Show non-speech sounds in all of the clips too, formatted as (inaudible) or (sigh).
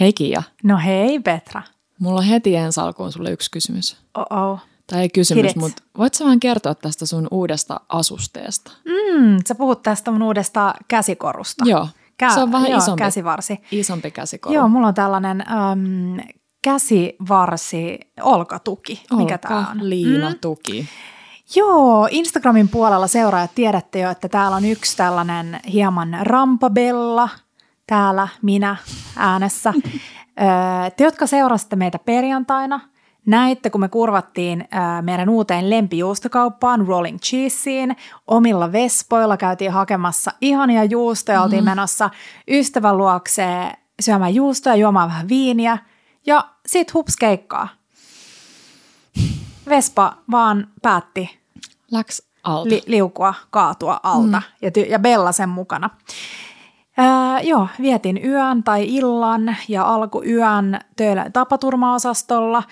Hei Kiia, No hei Petra. mulla on heti ensi alkuun sulle yksi kysymys. Oh-oh. Tai ei kysymys, mutta voit sä vähän kertoa tästä sun uudesta asusteesta? Mm, sä puhut tästä mun uudesta käsikorusta. Joo, se on vähän joo, isompi, käsivarsi. isompi käsikoru. Joo, mulla on tällainen äm, käsivarsi olkatuki. Mikä tää Olka, on? liina, Mm. tuki. Joo, Instagramin puolella seuraajat tiedätte jo, että täällä on yksi tällainen hieman rampabella. Täällä minä äänessä. Te, jotka seurasitte meitä perjantaina, näitte, kun me kurvattiin meidän uuteen lempijuustokauppaan Rolling Cheeseen. Omilla vespoilla käytiin hakemassa ihania juustoja, oltiin menossa ystävän luokseen syömään juustoja, juomaan vähän viiniä. Ja sit hups keikkaa. Vespa vaan päätti Läks alta. li- liukua, kaatua alta mm. ja, ty- ja Bella sen mukana. Ää, joo, vietin yön tai illan ja alkuyön töillä tapaturmaosastolla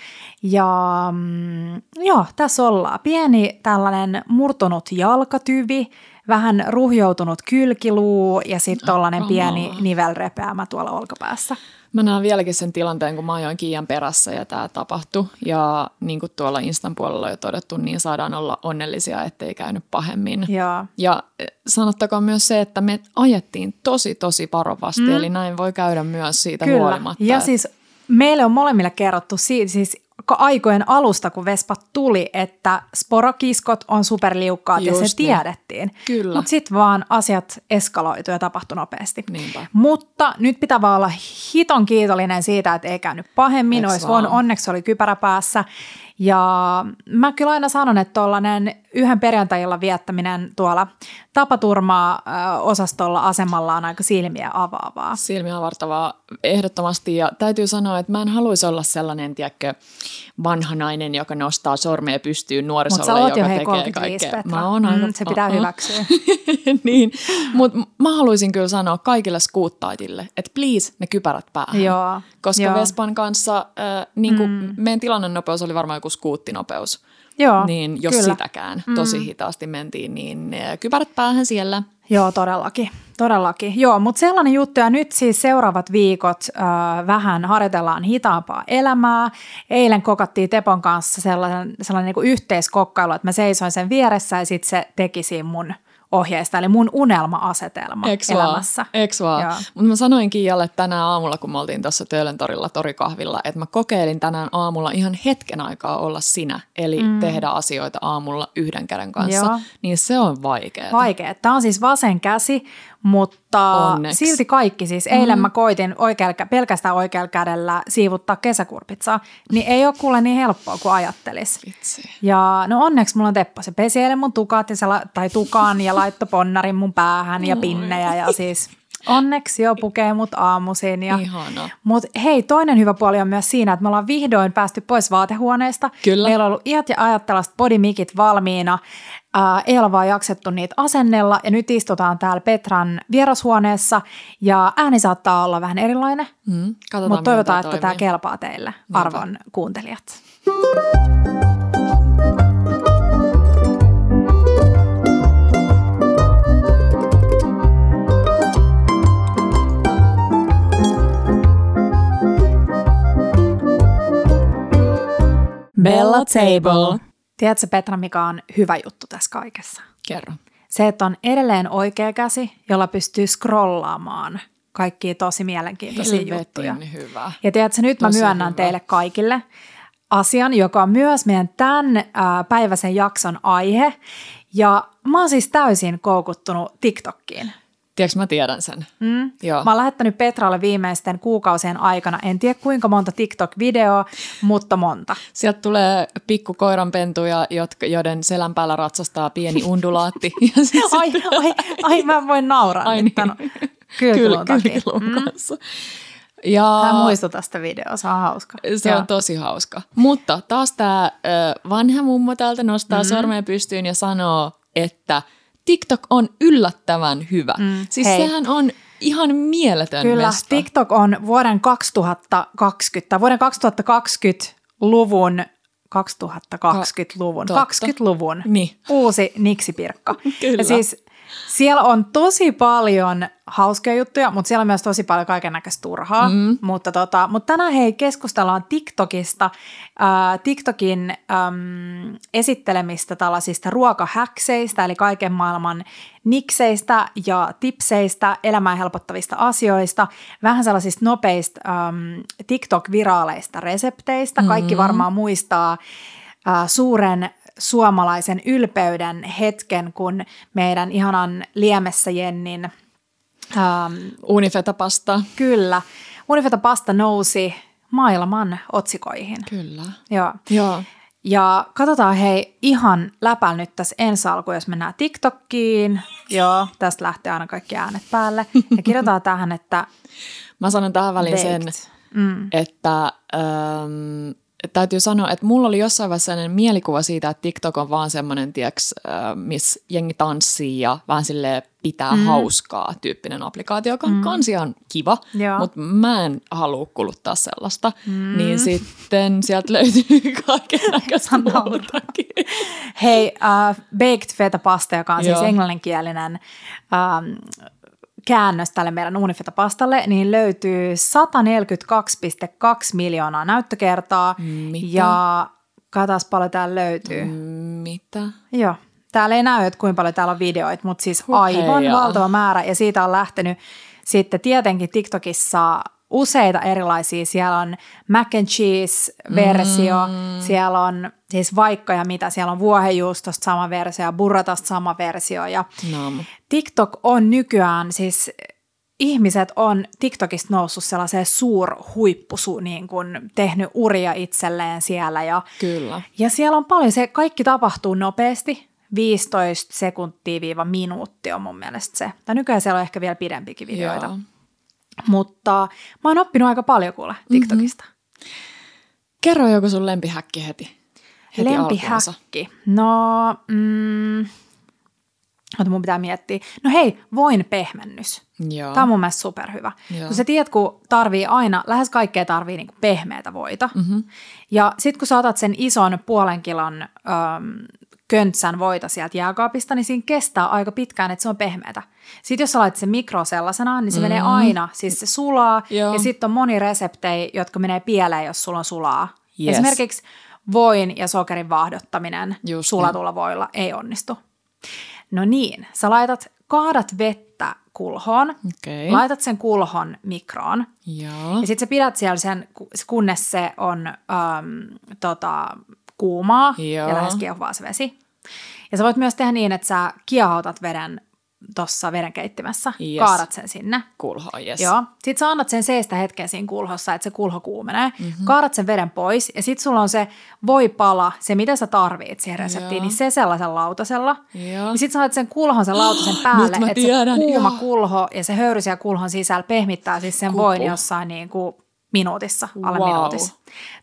ja mm, joo, tässä ollaan. Pieni tällainen murtunut jalkatyvi, vähän ruhjoutunut kylkiluu ja sitten tollainen pieni nivelrepeämä tuolla olkapäässä. Mä näen vieläkin sen tilanteen, kun mä ajoin Kiian perässä ja tämä tapahtui. Ja niin kuin tuolla Instan puolella on jo todettu, niin saadaan olla onnellisia, ettei käynyt pahemmin. Joo. Ja eh, sanottakoon myös se, että me ajettiin tosi tosi varovasti, mm. eli näin voi käydä myös siitä Kyllä. huolimatta. Ja että- siis meille on molemmille kerrottu siis aikojen alusta, kun Vespat tuli, että sporokiskot on superliukkaat ja Just se niin. tiedettiin. Kyllä. Mutta sitten vaan asiat eskaloitu ja tapahtui nopeasti. Niinpä. Mutta nyt pitää vaan olla hiton kiitollinen siitä, että ei käynyt pahemmin. Olisi vaan? voinut, onneksi oli kypärä päässä. Ja mä kyllä aina sanon, että tuollainen yhden perjantajilla viettäminen tuolla tapaturma-osastolla asemalla on aika silmiä avaavaa. Silmiä avartavaa ehdottomasti ja täytyy sanoa, että mä en haluaisi olla sellainen, tiedätkö, vanha nainen, joka nostaa sormea pystyyn nuorisolle, joka jo tekee 35, kaikkea. Petra. Mä oon aika... Mm, se pitää uh-uh. hyväksyä. (laughs) niin, mutta mä haluaisin kyllä sanoa kaikille skuuttaitille, että please ne kypärät päähän. Joo, Koska joo. Vespan kanssa äh, niin kuin mm. meidän tilannenopeus oli varmaan joku skuuttinopeus. Joo, niin jos kyllä. sitäkään tosi hitaasti mentiin, niin äh, kypärät päähän siellä. Joo, todellakin. Todellakin. Joo, mutta sellainen juttu, ja nyt siis seuraavat viikot äh, vähän harjoitellaan hitaampaa elämää. Eilen kokattiin Tepon kanssa sellainen, sellainen niin kuin yhteiskokkailu, että mä seisoin sen vieressä ja sitten se teki siinä mun ohjeista, eli mun unelma-asetelma Eks elämässä. Eks vaan? Mutta mä sanoin Kiialle tänään aamulla, kun me oltiin tuossa Töölöntorilla torikahvilla, että mä kokeilin tänään aamulla ihan hetken aikaa olla sinä, eli mm. tehdä asioita aamulla yhden käden kanssa. Joo. Niin se on vaikeaa. Vaikea. Tämä on siis vasen käsi, mutta Onneksi. silti kaikki. Siis eilen mä koitin oikealla, kä- pelkästään oikealla kädellä siivuttaa kesäkurpitsaa, niin ei ole kuule niin helppoa kuin ajattelis. Vitsi. Ja no onneksi mulla on Teppo. Se pesi eilen mun tukat ja se la- tai tukan ja laittoi ponnarin mun päähän ja pinnejä ja siis onneksi jo pukee mut aamuisin. Ja, Ihana. Mutta hei, toinen hyvä puoli on myös siinä, että me ollaan vihdoin päästy pois vaatehuoneesta. Kyllä. Meillä on ollut iät ja ajattelast bodymikit valmiina. Ää, ei olla vaan jaksettu niitä asennella ja nyt istutaan täällä Petran vierashuoneessa ja ääni saattaa olla vähän erilainen, Mm. Katsotaan, mutta toivotaan, että tää tämä kelpaa teille, arvon kuuntelijat. Bella Table. Tiedätkö Petra, mikä on hyvä juttu tässä kaikessa? Kerro. Se, että on edelleen oikea käsi, jolla pystyy scrollaamaan kaikkia tosi mielenkiintoisia juttuja. Helvetin hyvä. Ja tiedätkö, nyt mä Tosi myönnän hyvä. teille kaikille asian, joka on myös meidän tämän päiväisen jakson aihe. Ja mä oon siis täysin koukuttunut TikTokkiin. Tiedätkö, mä tiedän sen. Mm? Joo. Mä oon lähettänyt Petralle viimeisten kuukausien aikana, en tiedä kuinka monta TikTok-videoa, mutta monta. Sieltä tulee pikku koiranpentuja, jotka, joiden selän päällä ratsastaa pieni undulaatti. (laughs) Ja Ai, ai, ai mä voin nauraa Ai nyt niin. tämän Kyllä, takia. kylkilun kanssa. Ja Hän muistui tästä videoa, se on hauska. se Joo. on tosi hauska. Mutta taas tämä vanha mummo täältä nostaa mm. sormea pystyyn ja sanoo, että TikTok on yllättävän hyvä. Mm, Siis hei. sehän on ihan mieletön Kyllä, mesta. TikTok on vuoden 2020, tai vuoden 2020-luvun, 2020-luvun, Totta. 20-luvun Niin. uusi niksipirkka. (laughs) Kyllä. Ja siis Siellä on tosi paljon hauskoja juttuja, mutta siellä on myös tosi paljon kaiken näköistä turhaa. Mm. Mutta, tota, mutta tänään hei keskustellaan TikTokista, äh, TikTokin ähm, esittelemistä tällaisista ruokahäkseistä, eli kaiken maailman nikseistä ja tipseistä, elämää helpottavista asioista, vähän sellaisista nopeista ähm, TikTok-viraaleista resepteistä. Kaikki mm. varmaan muistaa äh, suuren suomalaisen ylpeyden hetken, kun meidän ihanan Liemessä Jennin ähm, Unifeta-pasta. Kyllä. Unifeta-pasta nousi maailman otsikoihin. Kyllä. Joo. Joo. Ja katsotaan hei ihan läpäl nyt tässä ensi alku, jos mennään TikTokkiin. Joo, tästä lähtee aina kaikki äänet päälle. Ja kirjoitetaan tähän, että... Mä sanon tähän väliin baked. sen, mm. että ähm, täytyy sanoa, että mulla oli jossain vaiheessa sellainen mielikuva siitä, että TikTok on vaan semmoinen, tieks, missä jengi tanssii ja vähän sille pitää mm. hauskaa tyyppinen applikaatio, joka mm. kansi on kiva, Joo. mutta mä en halua kuluttaa sellaista. Mm. Niin sitten sieltä löytyy (laughs) kaiken näköistä muutakin. Hei, uh, baked feta pasta, joka on siis Joo. siis englanninkielinen um, käännös tälle meidän Unifeta-pastalle, niin löytyy 142,2 miljoonaa näyttökertaa. Mitä? Ja katas paljon täällä löytyy. Mitä? Joo. Täällä ei näy, että kuinka paljon täällä on videoita, mutta siis aivan Heija. valtava määrä. Ja siitä on lähtenyt sitten tietenkin TikTokissa useita erilaisia. Siellä on mac and cheese-versio, mm. siellä on siis vaikka ja mitä. Siellä on vuohenjuustosta sama versio ja burratasta sama versio. Ja no. TikTok on nykyään siis ihmiset on TikTokista noussut sellaiseen suurhuippusu, niin kuin tehnyt uria itselleen siellä. Ja, Kyllä. Ja siellä on paljon, se kaikki tapahtuu nopeasti, 15 sekuntia viiva minuutti on mun mielestä se. Tai nykyään siellä on ehkä vielä pidempikin videoita. Joo. Mutta mä oon oppinut aika paljon kuule mhm. TikTokista. Mm-hmm. Kerro joku sun lempihäkki heti. heti lempihäkki? No, mm, Ota mun pitää miettiä. No hei, voin pehmennys. Joo. Tämä on mun mielestä superhyvä. Joo. Kun sä tiedät, kun tarvii aina, lähes kaikkea tarvii niinku pehmeätä voita. Mm-hmm. Ja sit kun saatat sen ison puolen kilon äm, köntsän voita sieltä jääkaapista, niin siinä kestää aika pitkään, että se on pehmeätä. Sitten jos sä laitat sen mikro sellaisena, niin se mm. menee aina, siis se sulaa. Joo. Ja sitten on moni reseptejä, jotka menee pieleen, jos sulla on sulaa. Yes. Esimerkiksi voin ja sokerin vaahdottaminen Just sulatulla niin. voilla ei onnistu. No niin, sä laitat, kaadat vettä kulhoon, okay. laitat sen kulhon mikroon. Joo. Ja sitten sä pidät siellä sen, kunnes se on äm, tota, kuumaa Joo. ja lähes kiehuvaa se vesi. Ja sä voit myös tehdä niin, että sä kiehautat veden tuossa vedenkeittimessä, yes. kaadat sen sinne. Kulho, yes. Joo. Sitten sä annat sen seistä hetken siinä kulhossa, että se kulho kuumenee. Mm-hmm. Kaadat sen veden pois ja sitten sulla on se voipala, se mitä sä tarvit siihen reseptiin, Joo. niin se sellaisella lautasella. Joo. Ja sitten sä sen kulhon sen lautasen päälle, että se kuuma Joo. kulho ja se höyry siellä kulhon sisällä pehmittää siis sen Kupu. voin jossain niin kuin minuutissa, alle wow. minuutissa.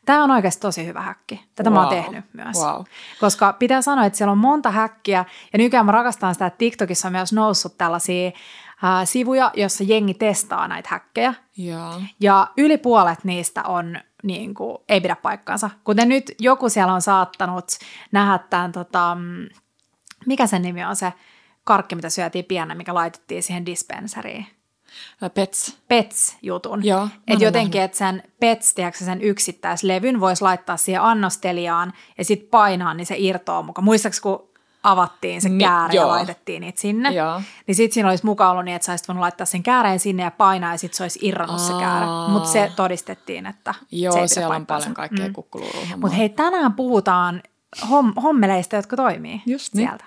Tämä on oikeasti tosi hyvä häkki. Tätä wow. mä oon tehnyt myös. Wow. Koska pitää sanoa, että siellä on monta häkkiä, ja nykyään mä rakastan sitä, että TikTokissa on myös noussut tällaisia äh, sivuja, jossa jengi testaa näitä häkkejä. Yeah. Ja yli puolet niistä on niin kuin, ei pidä paikkaansa. Kuten nyt joku siellä on saattanut nähdä tämän, tota, mikä sen nimi on se karkki, mitä syötiin pienen, mikä laitettiin siihen dispenseriin. Pets. Pets-jutun. Että jotenkin, että sen Pets, tiedätkö, sen yksittäislevyn voisi laittaa siihen annostelijaan ja sitten painaa, niin se irtoaa mukaan. Muistaakseni, kun avattiin se käärä Ni, ja laitettiin niitä sinne, joo. niin sitten siinä olisi mukaan ollut niin, että sä voinut laittaa sen kääreen sinne ja painaa ja sitten se olisi irronnut Aa. se käärä. Mutta se todistettiin, että Joo, se ei siellä on paljon kaikkea mm. Mutta hei, tänään puhutaan hom- hommeleista, jotka toimii Just niin. sieltä.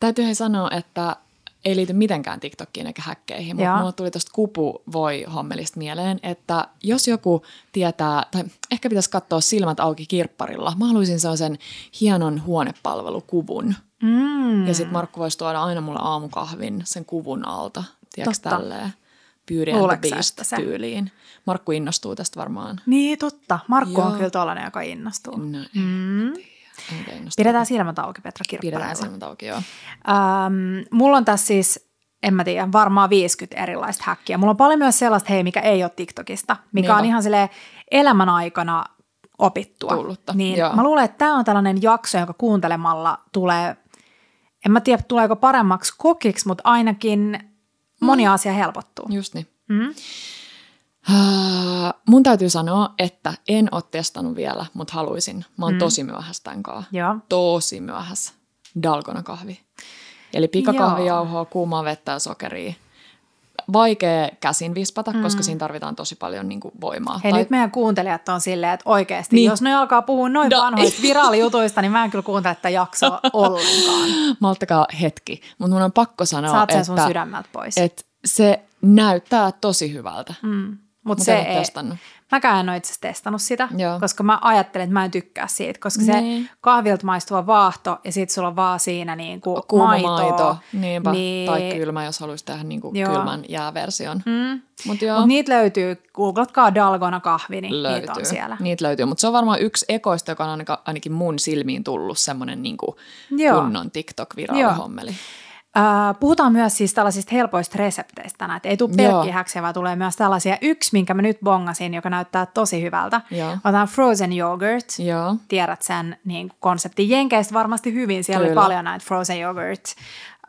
Täytyy sanoa, että ei liity mitenkään TikTokiin eikä häkkeihin, mutta mulle tuli tuosta kupu voi hommelista mieleen, että jos joku tietää, tai ehkä pitäisi katsoa silmät auki kirpparilla, mä haluaisin sellaisen hienon huonepalvelukuvun. Mm. Ja sitten Markku voisi tuoda aina mulle aamukahvin sen kuvun alta, tiedätkö tälleen. Beauty and the Beast tyyliin. Markku innostuu tästä varmaan. Niin, totta. Markku Joo. on kyllä tollainen, joka innostuu. No, mm. Pidetään silmät auki, Petra Pidetään silmät auki, joo. Ähm, mulla on tässä siis, en mä tiedä, varmaan 50 erilaista häkkiä. Mulla on paljon myös sellaista, hei, mikä ei ole TikTokista, mikä Niinpä. on ihan sille elämän aikana opittua. Tullutta, niin joo. Mä luulen, että tämä on tällainen jakso, joka kuuntelemalla tulee en mä tiedä tuleeko paremmaksi kokiksi, mutta ainakin moni mm. asia helpottuu. Just niin. Mm. Uh, mun täytyy sanoa, että en ole testannut vielä, mutta haluaisin. Mä oon mm. tosi myöhässä tämän kanssa. Joo. Tosi myöhässä. Dalgona kahvi. Eli pikakahvijauhoa, kuumaa vettä ja sokeria vaikea käsin vispata, mm. koska siinä tarvitaan tosi paljon niin kuin, voimaa. Hei, tai... nyt meidän kuuntelijat on silleen, että oikeasti, niin. jos ne alkaa puhua noin no, vanhoista (laughs) viraalijutuista, niin mä en kyllä kuuntele että jaksoa (laughs) ollenkaan. Malttakaa hetki, mutta mun on pakko sanoa, Saat että, sun sydämeltä pois. että se näyttää tosi hyvältä. Mm. Mutta se ei, testannut. mäkään en ole itse testannut sitä, Joo. koska mä ajattelen, että mä en tykkää siitä, koska niin. se kahvilta maistuva vaahto ja sitten sulla on vaan siinä niin kuin Kuuma maito. maito. Niinpä. Niin... Tai kylmä, jos haluaisi tehdä niin kuin kylmän jääversion. Mm. Mutta Mut niitä löytyy, googlatkaa Dalgona kahvi, niin löytyy. niitä on siellä. Niitä löytyy, mutta se on varmaan yksi ekoista, joka on ainakin mun silmiin tullut semmoinen niin kunnon TikTok-viraalihommeli. Uh, puhutaan myös siis tällaisista helpoista resepteistä tänään, että ei tule pelkkihäksiä, vaan tulee myös tällaisia. Yksi, minkä mä nyt bongasin, joka näyttää tosi hyvältä, Joo. otan frozen yogurt. Joo. Tiedät sen niin konseptin. Jenkeistä varmasti hyvin, siellä Kyllä. oli paljon näitä frozen yogurt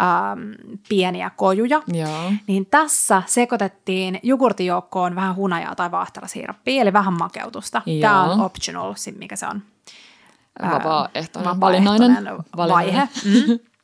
um, pieniä kojuja. Joo. Niin tässä sekoitettiin jogurtijoukkoon vähän hunajaa tai vaahterasiirappia, eli vähän makeutusta. Joo. Tämä on optional, mikä se on. Vapaaehtoinen, valinnainen vaihe. Mm. (laughs)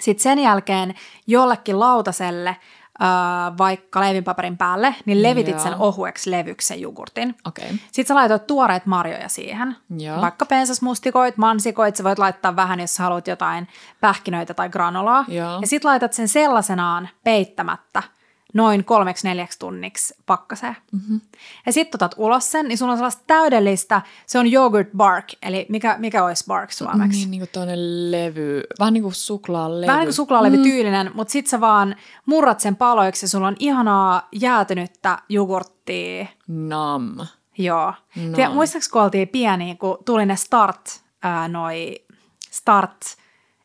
Sitten sen jälkeen jollekin lautaselle – äh, vaikka leivinpaperin päälle, niin levitit Joo. sen ohueksi levyksi sen jogurtin. Okay. Sitten sä laitoit tuoreet marjoja siihen. Joo. Vaikka pensasmustikoit, mansikoit, sä voit laittaa vähän, jos sä haluat jotain pähkinöitä tai granolaa. Joo. Ja sitten laitat sen sellaisenaan peittämättä – noin kolmeksi neljäksi tunniksi pakkaseen. Mm-hmm. Ja sitten otat ulos sen, niin sulla on sellaista täydellistä, se on yogurt bark, eli mikä, mikä olisi bark suomeksi? Niin, niin kuin toinen levy, vähän niin kuin suklaalevy. Vähän niin kuin suklaalevy mm. tyylinen, mutta sitten sä vaan murrat sen paloiksi ja sulla on ihanaa jäätynyttä jogurttia. Nam. Joo. Nam. muistaakseni kun oltiin pieni, kun tuli ne start, ää, noi start,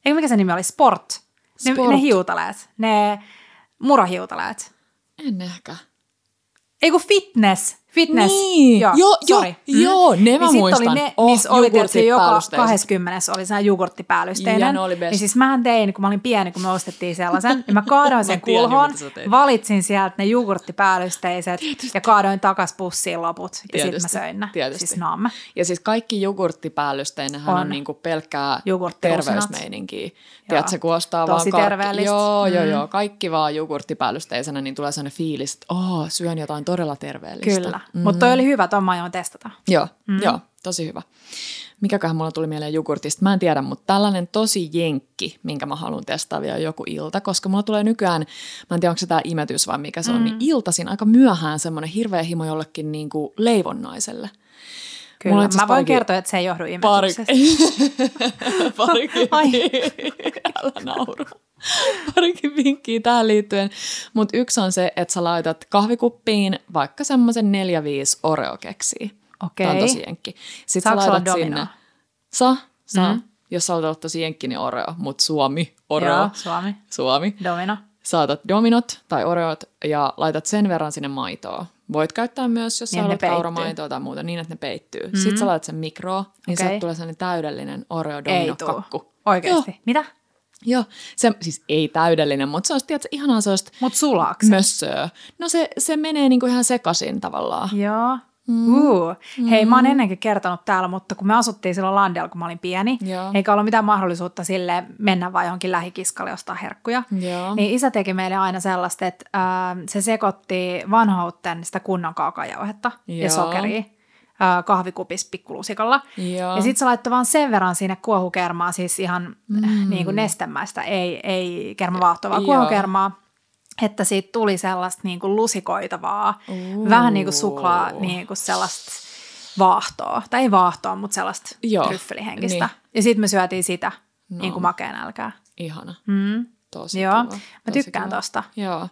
eikö mikä se nimi oli, sport. Ne, sport. ne hiutaleet, ne murahiutaleet. En ehkä. Ei fitness. Fitness. Niin. Joo, joo, jo, mm. joo ne mä niin muistan. oli ne, oh, missä oli tietysti joka 20 oli se jogurttipäällysteinen. Ja ne oli best. Niin siis mähän tein, kun mä olin pieni, kun me ostettiin sellaisen, niin mä (laughs) kaadoin sen kulhoon, valitsin sieltä ne jogurttipäälysteiset ja kaadoin takas pussiin loput. Ja sitten mä söin ne. Tietysti. Siis naamme. Ja siis kaikki jogurttipäälysteinenhän on, on niinku pelkkää terveysmeininkiä. Tiedätkö, kun ostaa Tosi vaan terveellistä. Joo, joo, mm. joo. Kaikki vaan jogurttipäälysteisenä, niin tulee sellainen fiilis, että oh, syön jotain todella terveellistä. Kyllä. Mm. Mutta toi oli hyvä, tuon mä testata. Joo, mm. joo, tosi hyvä. Mikäköhän mulla tuli mieleen jogurtista, mä en tiedä, mutta tällainen tosi jenkki, minkä mä haluan testaa vielä joku ilta, koska mulla tulee nykyään, mä en tiedä onko se tämä imetys vai mikä se on, niin mm. iltaisin aika myöhään semmoinen hirveä himo jollekin niin kuin leivonnaiselle. Kyllä, mulla mä voin pari... kertoa, että se ei johdu imetyksestä. (laughs) Pari... Parikin (laughs) Älä naura. (laughs) Parikin vinkkiä tähän liittyen. Mutta yksi on se, että sä laitat kahvikuppiin vaikka semmoisen 4-5 Oreo-keksiä. Okei. Tämä on tosi jenkki. Sitten Saanko sä laitat sinne. Sa, sa. Mm. Jos sä olet tosi jenkki, niin Oreo. Mutta Suomi, Oreo. Joo, Suomi. Suomi. Domino. Saatat dominot tai oreot ja laitat sen verran sinne maitoa. Voit käyttää myös, jos niin, sä haluat kauramaitoa tai muuta, niin että ne peittyy. Mm-hmm. Sitten sä laitat sen mikroon, niin okay. tulee sellainen täydellinen oreo domino kakku. Oikeasti. Joo. Mitä? Joo, se siis ei täydellinen, mutta se olisi tiedätkö, ihanaa sellaista Mut sulaakse? mössöä. No se, se menee niinku ihan sekaisin tavallaan. Joo. Mm. Uh. Hei, mä oon mm. ennenkin kertonut täällä, mutta kun me asuttiin silloin Landella, kun mä olin pieni, Joo. eikä ollut mitään mahdollisuutta sille mennä vai johonkin lähikiskalle ostaa herkkuja, Joo. niin isä teki meille aina sellaista, että äh, se sekoitti vanhouten sitä kunnon kaakajauhetta ja sokeria kahvikupissa pikkulusikalla. Joo. Ja sitten se laittoi vaan sen verran sinne kuohukermaa, siis ihan mm. niin kuin nestemäistä, ei, ei kermavaahtoa, vaan kuohukermaa että siitä tuli sellaista niin kuin lusikoitavaa, Ooh. vähän niin kuin suklaa, niin kuin sellaista vaahtoa. Tai ei vaahtoa, mutta sellaista tryffelihenkistä. Niin. Ja sitten me syötiin sitä no. niin kuin makeen älkää. Ihana. Mm. Tosi Joo, kiva. mä tykkään kiva. tosta. Joo.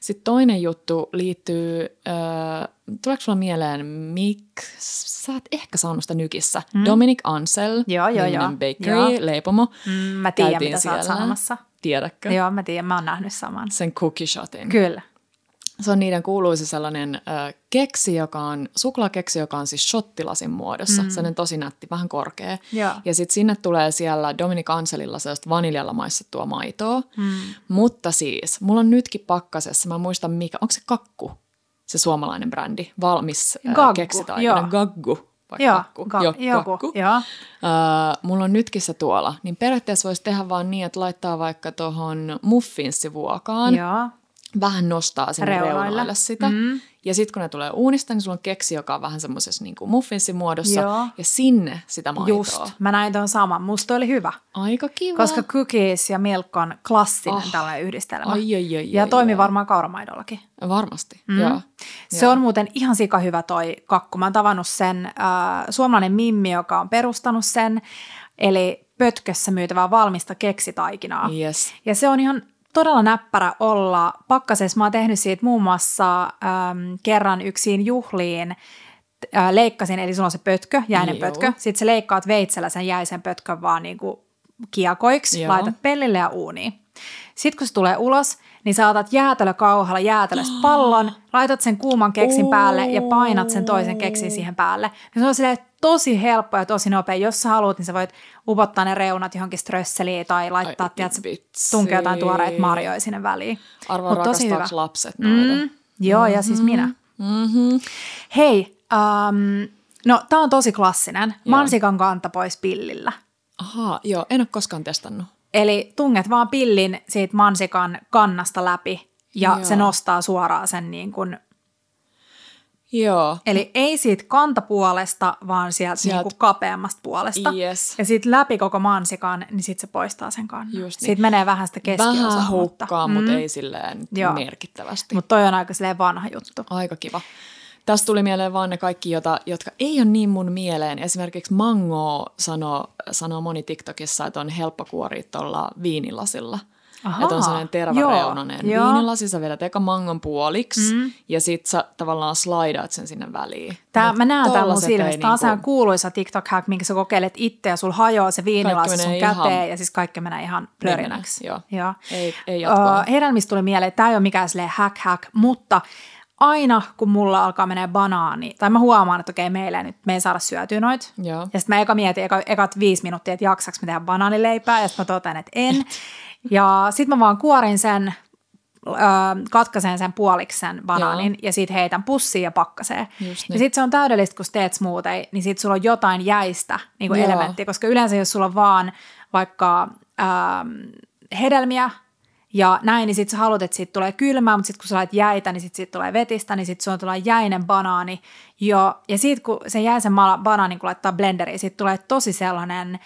Sitten toinen juttu liittyy, äh, tuleeko sulla mieleen, miksi sä et ehkä saanut sitä nykissä. Mm. Dominic Ansel, joo, joo, joo. Bakery, joo. leipomo. Mm, mä tiedän, mitä siellä. sä oot sanomassa. Tiedätkö? Joo, mä tiedän, mä oon nähnyt saman. Sen cookie shotin. Kyllä. Se on niiden kuuluisa sellainen äh, keksi, joka on, suklaakeksi, joka on siis shottilasin muodossa. Mm. Sellainen tosi nätti, vähän korkea. Ja, Ja sitten sinne tulee siellä Dominic Anselilla sellaista vaniljalla maistettua maitoa. mm. Mutta siis, mulla on nytkin pakkasessa, mä muistan mikä, onko se kakku, se suomalainen brändi, valmis Gaggu, keksitaikina, joo. Gaggu. Vai Joo, kakku? ga- Joo, joku, kakku. joo. Äh, mulla on nytkin se tuolla, niin periaatteessa voisi tehdä vaan niin, että laittaa vaikka tuohon muffinssivuokaan, Joo. Vähän nostaa sinne Reunoille. reunoille, sitä. Mm. Ja sitten kun ne tulee uunista, niin sulla on keksi, joka on vähän semmoisessa niin muffinssimuodossa. Joo. Ja sinne sitä maitoa. Just, mä näin ton saman. Musta oli hyvä, Aika kiva. koska cookies ja milk on klassinen Oh. tällainen yhdistelmä. Ai, ai, ai, ja ai, toimii ai. varmaan kauramaidollakin. Varmasti, Mm. joo. Se on muuten ihan sika hyvä toi kakku. Mä oon tavannut sen äh, suomalainen Mimmi, joka on perustanut sen, eli pötkössä myytävää valmista keksitaikinaa. Yes. Ja se on ihan todella näppärä olla pakkasessa. Mä oon tehnyt siitä muun muassa äm, kerran yksin juhliin äh, leikkasin, eli sulla on se pötkö, jäinen Joo. pötkö. Sitten sä leikkaat veitsellä sen jäisen pötkön vaan niinku kiekoiksi, Joo. laitat pellille ja uuniin. Sitten kun se tulee ulos, niin sä otat jäätelökauhalla jäätelöstä pallon, (gasps) laitat sen kuuman keksin päälle ja painat sen toisen keksin siihen päälle. Ja se on silleen tosi helppo ja tosi nopea. Jos sä haluat, niin sä voit upottaa ne reunat johonkin strösseliin tai laittaa, Ai, vitsi. tunkea jotain tuoreita marjoja sinne väliin. Mut tosi hyvä. lapset noita. Mm, joo, ja siis minä. Mm-hmm. Hei, um, no tää on tosi klassinen. Joo. Mansikan kanta pois pillillä. Ahaa, joo, en ole koskaan testannut. Eli tunget vaan pillin siitä mansikan kannasta läpi ja Joo. se nostaa suoraan sen niin kuin, Joo, eli ei siitä kantapuolesta, vaan sieltä, Sieltä- niin kuin kapeammasta puolesta. yes. Ja sitten läpi koko mansikan, niin sitten se poistaa sen kannan. Just niin. Siitä menee vähän sitä keskiosaa. Vähän hukkaa, mm, mutta ei silleen Joo. merkittävästi. Mutta toi on aika silleen vanha juttu. Aika kiva. Tästä tuli mieleen vaan ne kaikki, jota, jotka ei ole niin mun mieleen. Esimerkiksi mango sanoo, sanoo moni TikTokissa, että on helppo kuoria tuolla viinilasilla. Ahaa, että on sellainen tervareunainen joo, joo. viinilasi, sä vedät eka mangon puoliksi mm. ja sit sä tavallaan slaidaat sen sinne väliin. Tää, Mut mä näen tämän mun silmissä. Tämä on niinku- kuuluisa TikTok-hack, minkä sä kokeilet itse ja sul hajoaa se viinilasi sun menee käteen ihan- ja siis kaikki menee ihan plörinäksi. joo. Joo. Ei- ei jatkoa. Ö, hedelmistä tuli mieleen, että tämä ei ole mikään silleen hack hack, mutta aina kun mulla alkaa menee banaani, tai mä huomaan, että okei, meillä nyt, me ei saada syötyä noit. Joo. Ja sitten mä eka mietin eka, ekat viisi minuuttia, että jaksaks mä tehdä banaanileipää, ja sitten mä totean, että en. Ja sitten mä vaan kuorin sen, ö, katkaisen sen puoliksi sen banaanin, Joo. ja sitten heitän pussiin ja pakkaseen. Just Ja niin. sitten se on täydellistä, kun teet smoothie, niin sitten sulla on jotain jäistä niin kuin elementtiä, koska yleensä jos sulla on vaan vaikka ähm, hedelmiä ja näin, niin sitten sä haluat, että siitä tulee kylmää, mutta sitten kun sä lait jäitä, niin sitten siitä tulee vetistä, niin sitten sulla tulee jäinen banaani. Jo, ja sitten kun sen jäisen banaanin kun laittaa blenderiin, sitten tulee tosi sellainen...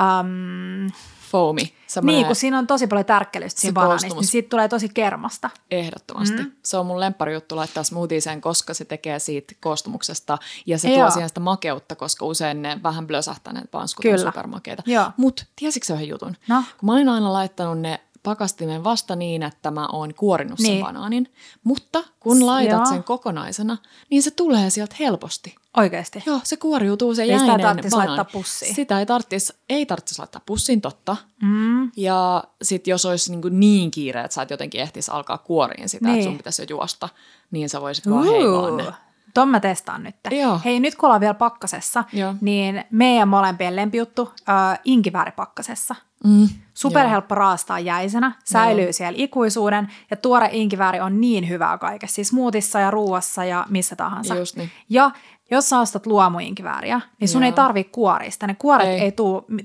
Um, Foamy. semmoinen niin, kun siinä on tosi paljon tärkkelystä siinä banaanista, niin siitä tulee tosi kermasta. Ehdottomasti. Mm. Se on mun lemppari-juttu laittaa smoothieseen, koska se tekee siitä koostumuksesta ja se Joo. tuo siihen sitä makeutta, koska usein ne vähän blösähtäneet panskut on Kyllä. supermakeita. Joo. Mutta tiesitkö yhden jutun? No. Kun mä olin aina laittanut ne pakastimeen vasta niin, että mä oon kuorinut sen Niin. banaanin, mutta kun laitat Joo. sen kokonaisena, niin se tulee sieltä helposti. Oikeasti. Joo, se kuoriutuu se Ei sitä jäinen tarvitsisi banaani. laittaa pussiin. Sitä ei tarvitsisi, ei tarvitsisi laittaa pussiin, totta. Mm. Ja sitten jos olisi niin, niin kiire, että sä et jotenkin ehtisi alkaa kuoriin sitä, niin. Niin. että sun pitäisi jo juosta, niin sä voisit vaan heivaa ne. Ton mä testaan nyt. Joo. Hei, nyt kun ollaan vielä pakkasessa, Joo. niin meidän molempien lempijuttu, äh, inkivääri pakkasessa. Mm. Superhelppo raastaa jäisenä, säilyy siellä ikuisuuden ja tuore inkivääri on niin hyvää kaikessa, siis smoothissa ja ruuassa ja missä tahansa. Just niin. Ja jos sä ostat luomuinkivääriä, niin sun Joo. ei tarvi kuorista. Ne kuoret Ei. ei, ei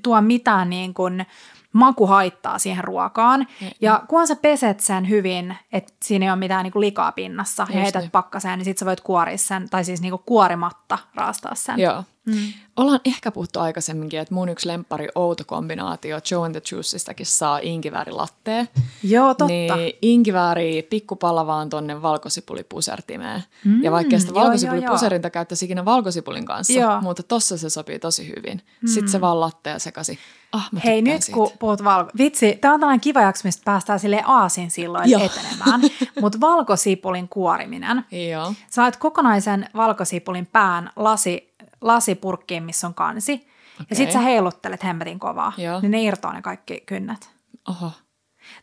tuo, mitään niin kuin makuhaittaa siihen ruokaan. Ei. Ja kun sä peset sen hyvin, että siinä ei ole mitään niin kuin likaa pinnassa Just ja heität niin. pakkaseen, niin sit sä voit kuoria sen, tai siis niin kuin kuorimatta raastaa sen. Joo. Mm. Ollaan ehkä puhuttu aikaisemminkin, että mun yksi lemppari outo kombinaatio Joe and the Juicestakin saa inkiväärilatteen. Joo, totta. Niin inkivääri pikkupala vaan tonne valkosipulipusertimeen. Mm, ja vaikka sitä valkosipulipuserinta käyttäisi ikinä valkosipulin kanssa, Joo. mutta tossa se sopii tosi hyvin. Mm. Sitten se vaan lattea sekaisin. Ah, mä Hei, nyt siitä. kun puhut valko... Vitsi, tämä on tällainen kiva jakso, mistä päästään sille aasin silloin Joo. etenemään. (laughs) Mutta valkosipulin kuoriminen. Joo. Sä kokonaisen valkosipulin pään lasi, lasipurkkiin, missä on kansi. Okay. Ja sit sä heiluttelet hemmetin kovaa. Joo. Niin ne irtoaa ne kaikki kynnet. Oho.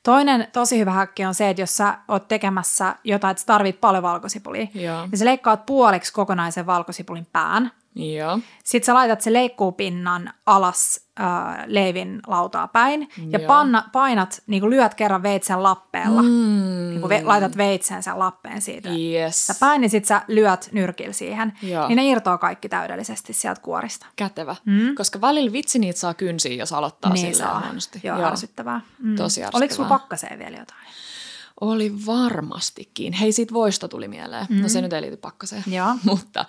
Toinen tosi hyvä hakki on se, että jos sä oot tekemässä jotain, että sä tarvit paljon valkosipulia, Joo. niin sä leikkaat puoliksi kokonaisen valkosipulin pään. Joo. Sitten sä laitat se leikkuupinnan alas äh, leivin lautaa päin ja Joo. panna, painat, niin kuin lyöt kerran veitsen lappeella. Mm. Niin kuin ve, laitat veitsen sen lappeen siitä. Yes. Sä päin, niin sit sä lyöt nyrkillä siihen. Joo. Niin ne irtoaa kaikki täydellisesti sieltä kuorista. Kätevä. Mm. Koska välillä vitsi niitä saa kynsiä, jos aloittaa niin silleen saa. huonosti. Joo, Joo. ärsyttävää. Mm. Tosi Oliko sulla pakkaseen vielä jotain? Oli varmastikin. Hei, siitä voista tuli mieleen. Mm. No se nyt ei liity pakkaseen. Joo. (laughs) Mutta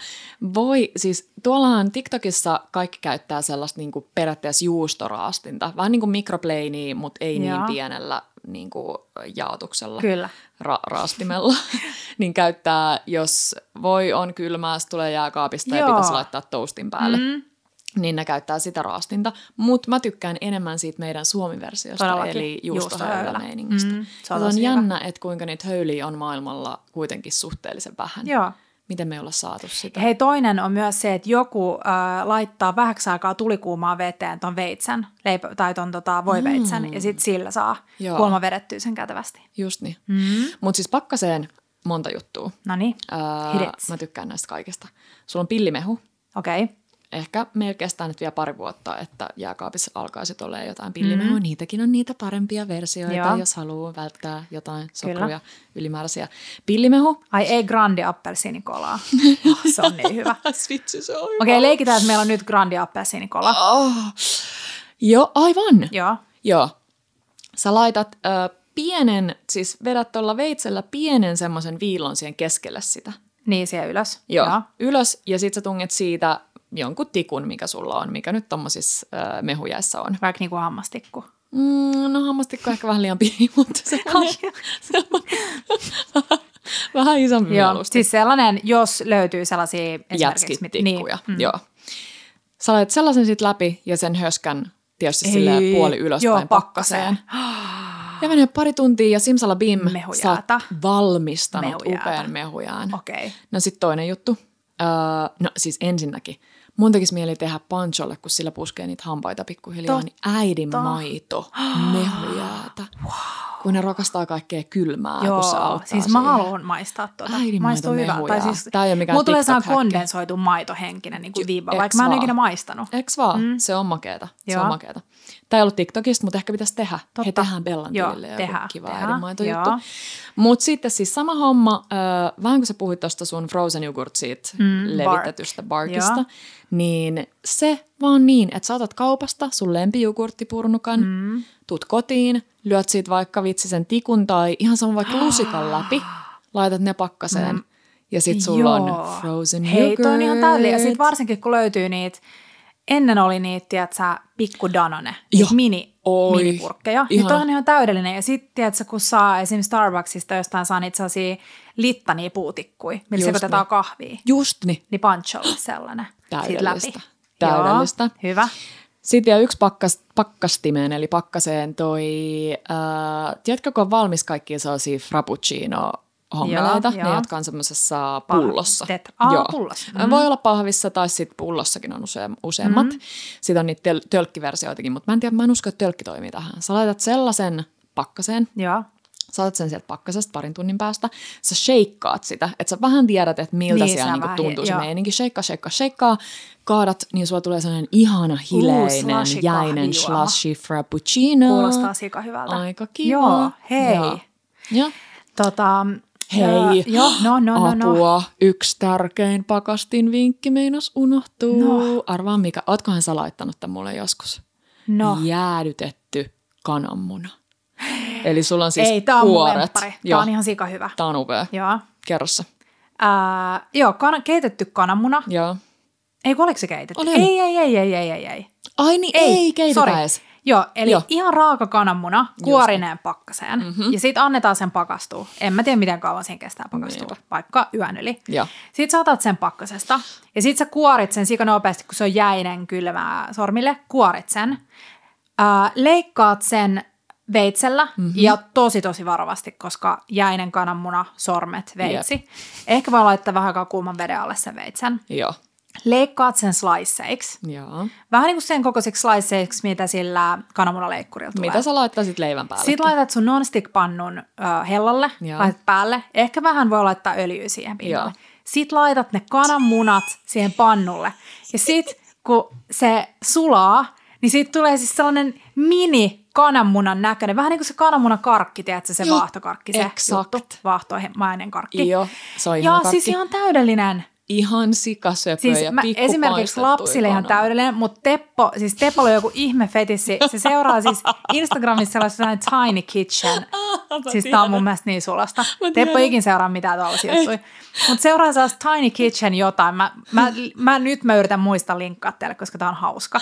voi, siis tuollahan TikTokissa kaikki käyttää sellaista niin kuin periaatteessa juustoraastinta. Vähän niin kuin mikropleinia, mutta ei Joo. niin pienellä niin kuin jaotuksella. Kyllä. Ra- raastimella. (laughs) niin käyttää, jos voi on kylmää, tulee jääkaapista Joo. ja pitäisi laittaa toastin päälle. Mm. Niin ne käyttää sitä raastinta, mutta mä tykkään enemmän siitä meidän suomiversiosta, Todellakin. eli Juustohöylä. juustohöylämeiningistä. Mm, se on se on jännä, että kuinka niitä höyliä on maailmalla kuitenkin suhteellisen vähän. Joo. Miten me ei olla saatu sitä? Hei, toinen on myös se, että joku äh, laittaa vähäksi aikaa tulikuumaa veteen ton veitsen, leipä, tai ton tota, voiveitsen, mm. ja sitten sillä saa Joo. kuolma vedettyä sen kätevästi. Just niin. Mm. Mutta siis pakkaseen monta juttua. No niin, it. mä tykkään näistä kaikista. Sulla on pillimehu. okei. Okay. Ehkä meillä kestää nyt vielä pari vuotta, että jääkaapissa alkaisi olla jotain pillimehua. Mm. Niitäkin on niitä parempia versioita, Joo. jos haluaa välttää jotain Kyllä. sokruja ylimääräisiä. Pillimehu. Ai ei grandi appelsiinikolaa. (laughs) oh, se on niin hyvä. (laughs) Vitsi, se on Okei, okay, leikitään, että meillä on nyt grandi appelsiinikola. Oh. Joo, aivan. Joo. Joo. Sä laitat ö, pienen, siis vedät tuolla veitsellä pienen semmoisen viilon siihen keskelle sitä. Niin, siellä ylös. Joo. Joo. Ylös ja sit sä tunget siitä jonkun tikun, mikä sulla on, mikä nyt tommosissa ö, mehujäissä on. Vaikka niinku hammastikku. Mm, no hammastikko ehkä vähän liian pieni, (laughs) mutta (laughs) semmoinen, semmoinen (laughs) vähän isompi Joo, siis sellainen, jos löytyy sellaisia esimerkiksi... Niin. mm. joo. Sä laitat sellaisen sit läpi ja sen höskän tietysti silleen puoli ylöspäin joo, pakkaseen. pakkaseen. (gasps) Ja menee pari tuntia ja simsalabim, sä Mehujäätä. oot valmistanut Mehujäätä. upean mehujään. Okei. Okay. No sitten toinen juttu. Öö, no siis ensinnäkin. Mun tekisi mieli tehdä pancholle, kun sillä puskee niitä hampaita pikkuhiljaa, Totta. niin äidin maito, (gasps) mehujäätä. Kun ne rakastaa kaikkea kylmää, Joo, kun se auttaa siis siihen. mä haluan maistaa tuota. Äidin Maistuu maito hyvältä. Tai siis, Tää ei ole mikään mulla tulee sellainen TikTok-häkki. kondensoitu maitohenkinen niin kuin viiva, vaikka mä en vaan? ikinä maistanut. Eks vaan? Mm. Se on makeeta. Se Joo. on makeeta. Tämä ei ollut TikTokista, mutta ehkä pitäisi tehdä. Totta. He tehdään Bellan Joo, tilille joku tehdään, kiva äidinmaitojuttu. joo. Mutta sitten siis sama homma, äh, vähän kun sä puhuit tuosta sun frozen yogurt siitä Mm, levitetystä bark. barkista, Joo. niin se vaan niin, että sä otat kaupasta sun lempijogurttipurnukan, mm. tuut kotiin, lyöt siitä vaikka vitsi sen tikun tai ihan sama vaikka lusikan (gasps) läpi, laitat ne pakkaseen ja sit sulla Mm. Joo. on frozen Hei, yogurt. toi on ihan täydellinen. Ja sit varsinkin kun löytyy niitä, ennen oli niitä, tiedätkö, pikku Danone, mini, Oi, minipurkkeja. Ihana. toi on ihan täydellinen. Ja sitten, tiedätkö, kun saa esimerkiksi Starbucksista jostain saa niitä sellaisia littania puutikkui, millä Just sekoitetaan niin. kahvia. Just niin. Niin pancholle sellainen. Täydellistä. läpi. Täydellistä. Joo, hyvä. Sitten vielä yksi pakkas, pakkastimeen, eli pakkaseen toi, äh, tiedätkö, kun on valmis kaikkia sellaisia frappuccino hommeleita, Joo, ne, joo. jotka on semmoisessa pullossa. Tet- Aa, pullossa. Mm. Voi olla pahvissa tai sitten pullossakin on use, useammat. Mm. Sitten on niitä töl- tölkkiversioitakin, mutta mä en tiedä, mä en usko, että tölkki toimii tähän. Sä laitat sellaisen pakkaseen, Joo. Saatat sen sieltä pakkasesta parin tunnin päästä, sä shakeaat sitä, että sä vähän tiedät, että miltä Niin, siellä niinku vähän- tuntuu se meininki. Shakeaa, shakeaa, shakeaa, kaadat, niin sulla tulee sellainen ihana, hileinen, slushy jäinen slushy frappuccino. Kuulostaa sika hyvältä. Aika kiva. Joo, hei. Joo. Joo. Tota, Hei, Joo, no, no, no, no. apua, yksi tärkein pakastin vinkki meinas unohtuu. No. Arvaa mikä, ootkohan sä laittanut tämän mulle joskus? No. Jäädytetty kananmuna. Eli sulla on siis Ei, tää on kuoret. Joo, on ihan sika hyvä. tää on upea. Joo. Kerro se. Joo, kana, keitetty kananmuna. Joo. Ei, kun oliko se keitetty? Oli. Ei, ei, ei, ei, ei, ei, ei. Ai niin, ei, ei keitetä sori. edes. Joo, eli Joo. Ihan raaka kananmuna, kuorineen pakkaseen. Mm-hmm. Ja sitten annetaan sen pakastua. En mä tiedä, miten kauan siinä kestää pakastua, Niinpä. vaikka yön yli. Joo. Sitten sä otat sen pakkasesta ja sitten sä kuorit sen sika nopeasti, kun se on jäinen kylmää sormille. Kuorit sen. Ää, leikkaat sen veitsellä mm-hmm. ja tosi tosi varovasti, koska jäinen kananmuna, sormet, veitsi. Ehkä voi laittaa vähän aikaa kuuman veden alle sen veitsen. Joo. leikkaat sen sliceiksi. Joo. Vähän niin kuin sen kokoisiksi sliceiksi, mitä sillä kananmunaleikkurilla tulee. Mitä sä laittaisit leivän päälle? Sitten laitat sun non-stick-pannun uh, hellalle, Joo. laitat päälle. Ehkä vähän voi laittaa öljyä siihen pinnalle. Joo. Sitten laitat ne kananmunat siihen pannulle. Ja sitten kun se sulaa, niin siitä tulee siis sellainen mini kananmunan näköinen. Vähän niin kuin se kananmunan karkki, tiedätkö, se Joo, vaahtokarkki, se exakt. juttu, vaahtomainen karkki. Joo, se on ja ihana siis karkki. ihan täydellinen. Ihan sikasöpöä Siis ja mä, esimerkiksi lapsille ihan täydellinen, mutta Teppo, siis Teppolla on joku ihme fetissi. Se seuraa siis Instagramissa sellainen Tiny Kitchen. (laughs) siis tää on mun mielestä niin sulasta. Teppo ikin seuraa mitään tuollaisia juttuja. Mutta seuraa sellaista Tiny Kitchen jotain. Mä, mä, mä, nyt mä yritän muistaa linkkaa teille, koska tää on hauska.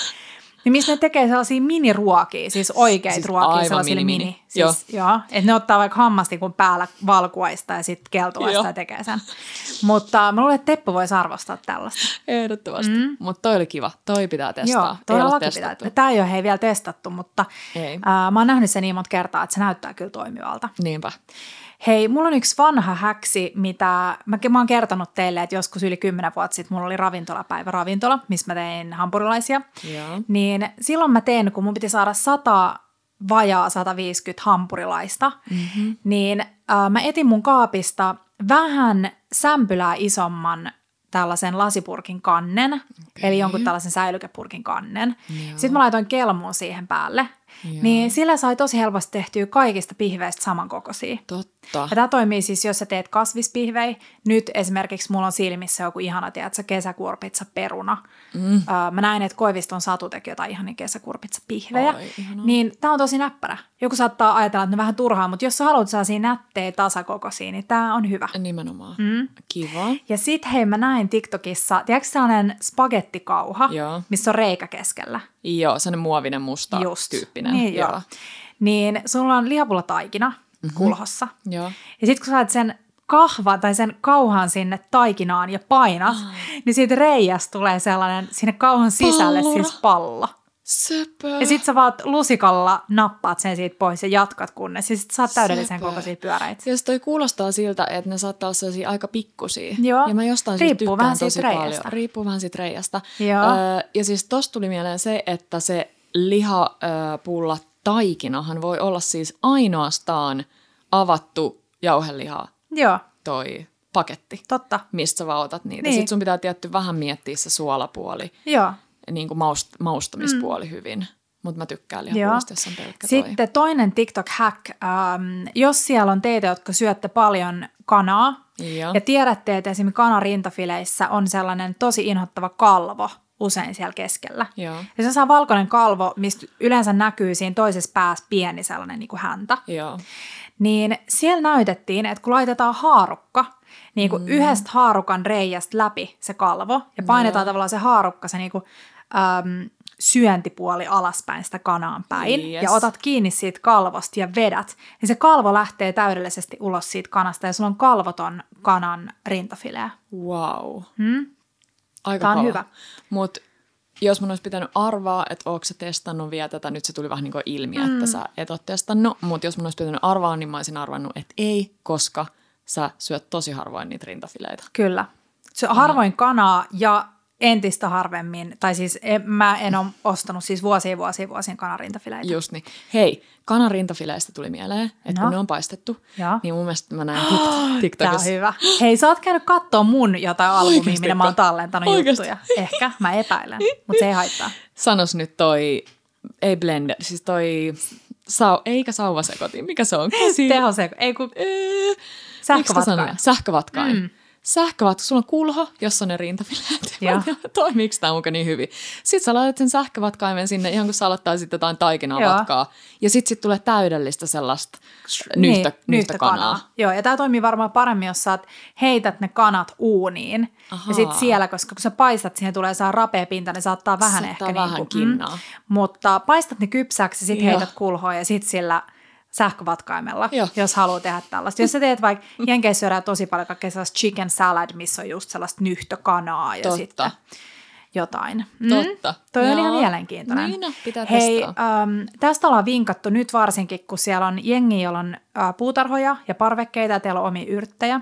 Niin missä ne tekee sellaisia miniruokia, siis oikeita Siis ruokia aivan sellaisille mini, mini. mini. Siis, joo. Että ne ottaa vaikka hammastikun päällä valkuaista ja sitten keltuaista Joo. ja tekee sen. Mutta mä luulen, että Teppo voisi arvostaa tällaista. Ehdottomasti. Mm. Mutta toi oli kiva. Toi pitää testaa. Joo, todellakin pitää. Tämä ei ole hei vielä testattu, mutta Ei. ää, mä oon nähnyt sen niin monta kertaa, että se näyttää kyllä toimivalta. Niinpä. Hei, mulla on yksi vanha häksi, mitä mä, mä oon kertonut teille, että joskus yli kymmenen vuotta sitten mulla oli ravintolapäivä ravintola, missä mä tein hampurilaisia. Joo. Niin silloin mä tein, kun mun piti saada 100 vajaa 150 hampurilaista, mm-hmm. niin äh, mä etin mun kaapista vähän sämpylää isomman tällaisen lasipurkin kannen, okay. eli jonkun tällaisen säilykepurkin kannen. Joo. Sitten mä laitoin kelmuun siihen päälle. Joo. Niin sillä sai tosi helposti tehtyä kaikista pihveistä samankokoisia. Totta. Ja tämä toimii siis, jos sä teet kasvispihvejä. Nyt esimerkiksi mulla on silmissä joku ihana, tiedätkö, kesäkurpitsa peruna. Mm. Öö, mä näin, että Koiviston Satu teki jotain ihania kesäkurpitsa pihvejä. Niin tämä on tosi näppärä. Joku saattaa ajatella, että ne vähän turhaa, mutta jos sä haluat sellaisia nättejä tasakokoisia, niin tämä on hyvä. Nimenomaan. Mm. Kiva. Ja sit hei, mä näin TikTokissa, tiedätkö sellainen spagettikauha, Joo. missä on reikä keskellä. Joo, sellainen muovinen musta Just. tyyppinen. Niin, joo. Niin sulla on lihapullataikina mm-hmm. kulhossa. Joo. Ja sitten kun sä laitat sen kahvan tai sen kauhan sinne taikinaan ja painat, Ah. niin siitä reiästä tulee sellainen sinne kauhan sisälle Pallora. siis pallo. Söpö. Ja sitten sä vaan lusikalla nappaat sen siitä pois ja jatkat kunnes. Ja sitten saat täydellisen Söpö. kokoisia pyöräitä. Siis toi kuulostaa siltä, että ne saattaa olla sellaisia aika pikkusia. Joo. Ja mä jostain Riippuu syystä tykkään vähän tosi siitä paljon. reiästä. Riippuu vähän siitä reiästä. Joo. Öö, ja siis tosta tuli mieleen se, että se lihapulla taikinahan voi olla siis ainoastaan avattu jauheliha Joo, toi paketti, totta. mistä sä vaan otat niitä. Niin. Sitten sun pitää tietty vähän miettiä se suolapuoli, Joo. niin kuin maust, maustamispuoli mm. hyvin. Mutta mä tykkään on pelkkä toi. Sitten toinen TikTok-hack. Ähm, jos siellä on teitä, jotka syötte paljon kanaa, Joo. ja tiedätte, että esimerkiksi kanarintafileissä on sellainen tosi inhottava kalvo usein siellä keskellä. Joo. Ja se saa valkoinen kalvo, mistä yleensä näkyy siinä toisessa päässä pieni sellainen niin kuin häntä. Joo. Niin siellä näytettiin, että kun laitetaan haarukka, niin kuin mm. yhdestä haarukan reiästä läpi se kalvo, ja painetaan tavallaan se haarukka, se niin kuin, äm, syöntipuoli alaspäin sitä kanaan päin, Yes. ja otat kiinni siitä kalvosta ja vedät, niin se kalvo lähtee täydellisesti ulos siitä kanasta, ja sulla on kalvoton kanan rintafileä. Wow. Hmm? Aika Tää on kova. hyvä. Mut jos mun olisi pitänyt arvaa, että ootko sä testannut vielä tätä, nyt se tuli vähän niin kuin ilmi, mm. että sä et ole testannut, mutta jos mun olisi pitänyt arvaa, niin mä olisin arvannut, että ei, koska sä syöt tosi harvoin niitä rintafileitä. Kyllä. Se on harvoin kanaa ja entistä harvemmin, tai siis en, mä en ole ostanut siis vuosia, vuosia, vuosien kanarintafileitä. Just niin. Hei, kanan rintafileistä tuli mieleen, että No. kun ne on paistettu, Joo. niin mun mielestä mä näin Tik- (gasps) Tämä on TikTokissa. hyvä. Hei, sä oot käynyt kattoo mun jotain albumia, minne mä oon tallentanut Oikeasti. juttuja. Ehkä, mä epäilen, mutta se ei haittaa. (laughs) Sanos nyt toi, ei blender, siis toi, sau, eikä sauvasekotin, mikä se on? (laughs) Käsi. Tehoseko, ei kun Ee, Sähkövatkain. tää? Sähkövatkain. Mm. Sähkövatkain. Sulla on kulho, jossa on ne rintafileet. (laughs) Toimiiko tämä muka niin hyvin? Sitten sä laitat sen sähkövatkaimen sinne ihan kun sä aloittaisit jotain taikinaa Joo. vatkaa. Ja sitten sit tulee täydellistä sellaista nyhtä, niin, nyhtä kanaa. Joo, ja tämä toimii varmaan paremmin, jos sä heität ne kanat uuniin. Ahaa. Ja sitten siellä, koska kun sä paistat, siihen tulee saa rapea pinta, niin saattaa vähän Saattaa ehkä vähän niin kinnaa. Mutta paistat ne kypsäksi ja sitten heität kulhoa ja sitten sillä sähkövatkaimella, Joo. jos haluaa tehdä tällaista. Jos sä teet vaikka, (laughs) Jenkeissä syödään tosi paljon kaikkea sellaista chicken salad, missä on just sellaista nyhtökanaa ja Totta. sitten jotain. Totta. Toi on Joo. ihan mielenkiintoinen. Niin on, pitää Hei, ähm, tästä ollaan vinkattu nyt varsinkin, kun siellä on jengi, jolla on äh, puutarhoja ja parvekkeita ja teillä on omia yrttejä.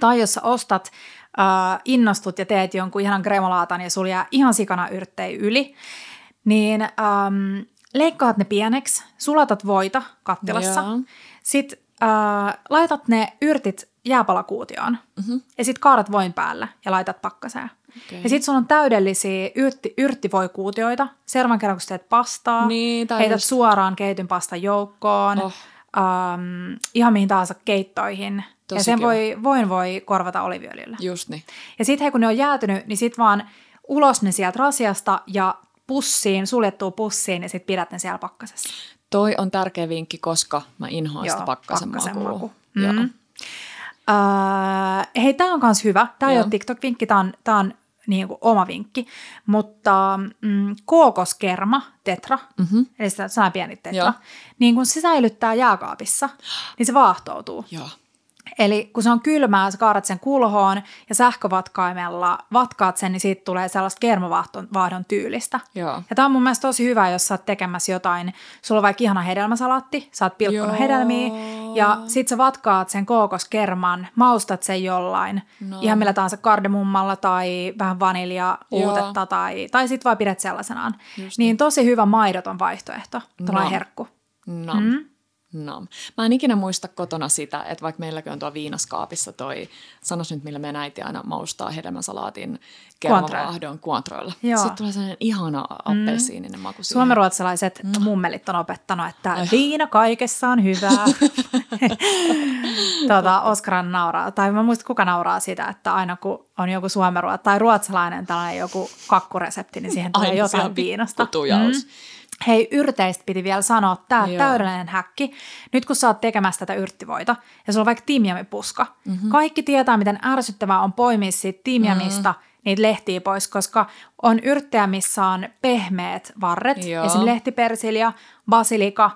Tai jos sä ostat äh, innostut ja teet jonkun ihanan gremolaatan ja sulla jää ihan sikana yrttejä yli, niin ähm, leikkaat ne pieneksi, sulatat voita kattilassa, Joo. sitten äh, laitat ne yrtit jääpalakuutioon mm-hmm. ja sitten kaadat voin päälle ja laitat pakkaseen. Okei. Ja sitten sulla on täydellisiä yrtti, yrttivoikuutioita. Seuraavan kerran, kun teet pastaa, Niin, heität just- suoraan keitin pastan joukkoon, Oh. um, ihan mihin tahansa keittoihin. Tosi ja sen kiva. voi, voin voi korvata oliviöljyllä. Just niin. Ja sitten hei, kun ne on jäätynyt, niin sitten vaan ulos ne sieltä rasiasta ja pussiin, suljettuu pussiin ja sitten pidät ne siellä pakkasessa. Toi on tärkeä vinkki, koska mä inhoan sitä pakkasen, pakkasen makua. maku. Joo. Mm. Uh, hei, tämä on myös hyvä. Tämä ei Joo. ole TikTok-vinkki, tämä on, tää on niin kuin oma vinkki. Mutta mm, kookoskerma, tetra, mm-hmm. eli sitä sana pieni tetra, Joo. niin kun se säilyttää jääkaapissa, niin se vaahtoutuu. Joo. Eli kun se on kylmää, sä kaadat sen kulhoon ja sähkövatkaimella vatkaat sen, niin siitä tulee sellaista kermavaahdon tyylistä. Joo. Ja tämä on mun mielestä tosi hyvä, jos sä oot tekemässä jotain, sulla on vaikka ihana hedelmäsalaatti, sä oot pilkkonut Joo. hedelmiä, ja sit sä vatkaat sen kookoskerman, maustat sen jollain, No. no. ihan millä tahansa kardemummalla tai vähän vanilja uutetta tai, tai sit vaan pidät sellaisenaan. Just niin tosi hyvä maidoton vaihtoehto, tällainen No. herkku. Nam. Mm. Nam. Mä en ikinä muista kotona sitä, että vaikka meilläkin on tuo viinaskaapissa toi, sanos nyt millä meidän äiti aina maustaa hedelmäsalaatin kermavaahdon kuontroilla. Joo. Sitten tulee sellainen ihana appelsiininen maku siihen. Suomenruotsalaiset mm. mummelit on opettanut, että viina kaikessa on hyvää. (laughs) tuota, Oskaran nauraa, tai mä muistan kuka nauraa sitä, että aina kun on joku suomenruot tai ruotsalainen tällainen joku kakkuresepti, niin siihen tulee Aina jotain viinasta. kutujaos. Hei, yrteistä piti vielä sanoa, tämä Joo. täydellinen häkki. Nyt kun sä oot tekemässä tätä yrttivoita ja sulla on vaikka timjamipuska, mm-hmm. kaikki tietää, miten ärsyttävää on poimia siitä timjamista mm-hmm. niitä lehtiä pois, koska on yrttejä, missä on pehmeät varret, Joo. esimerkiksi lehtipersilja, basilika,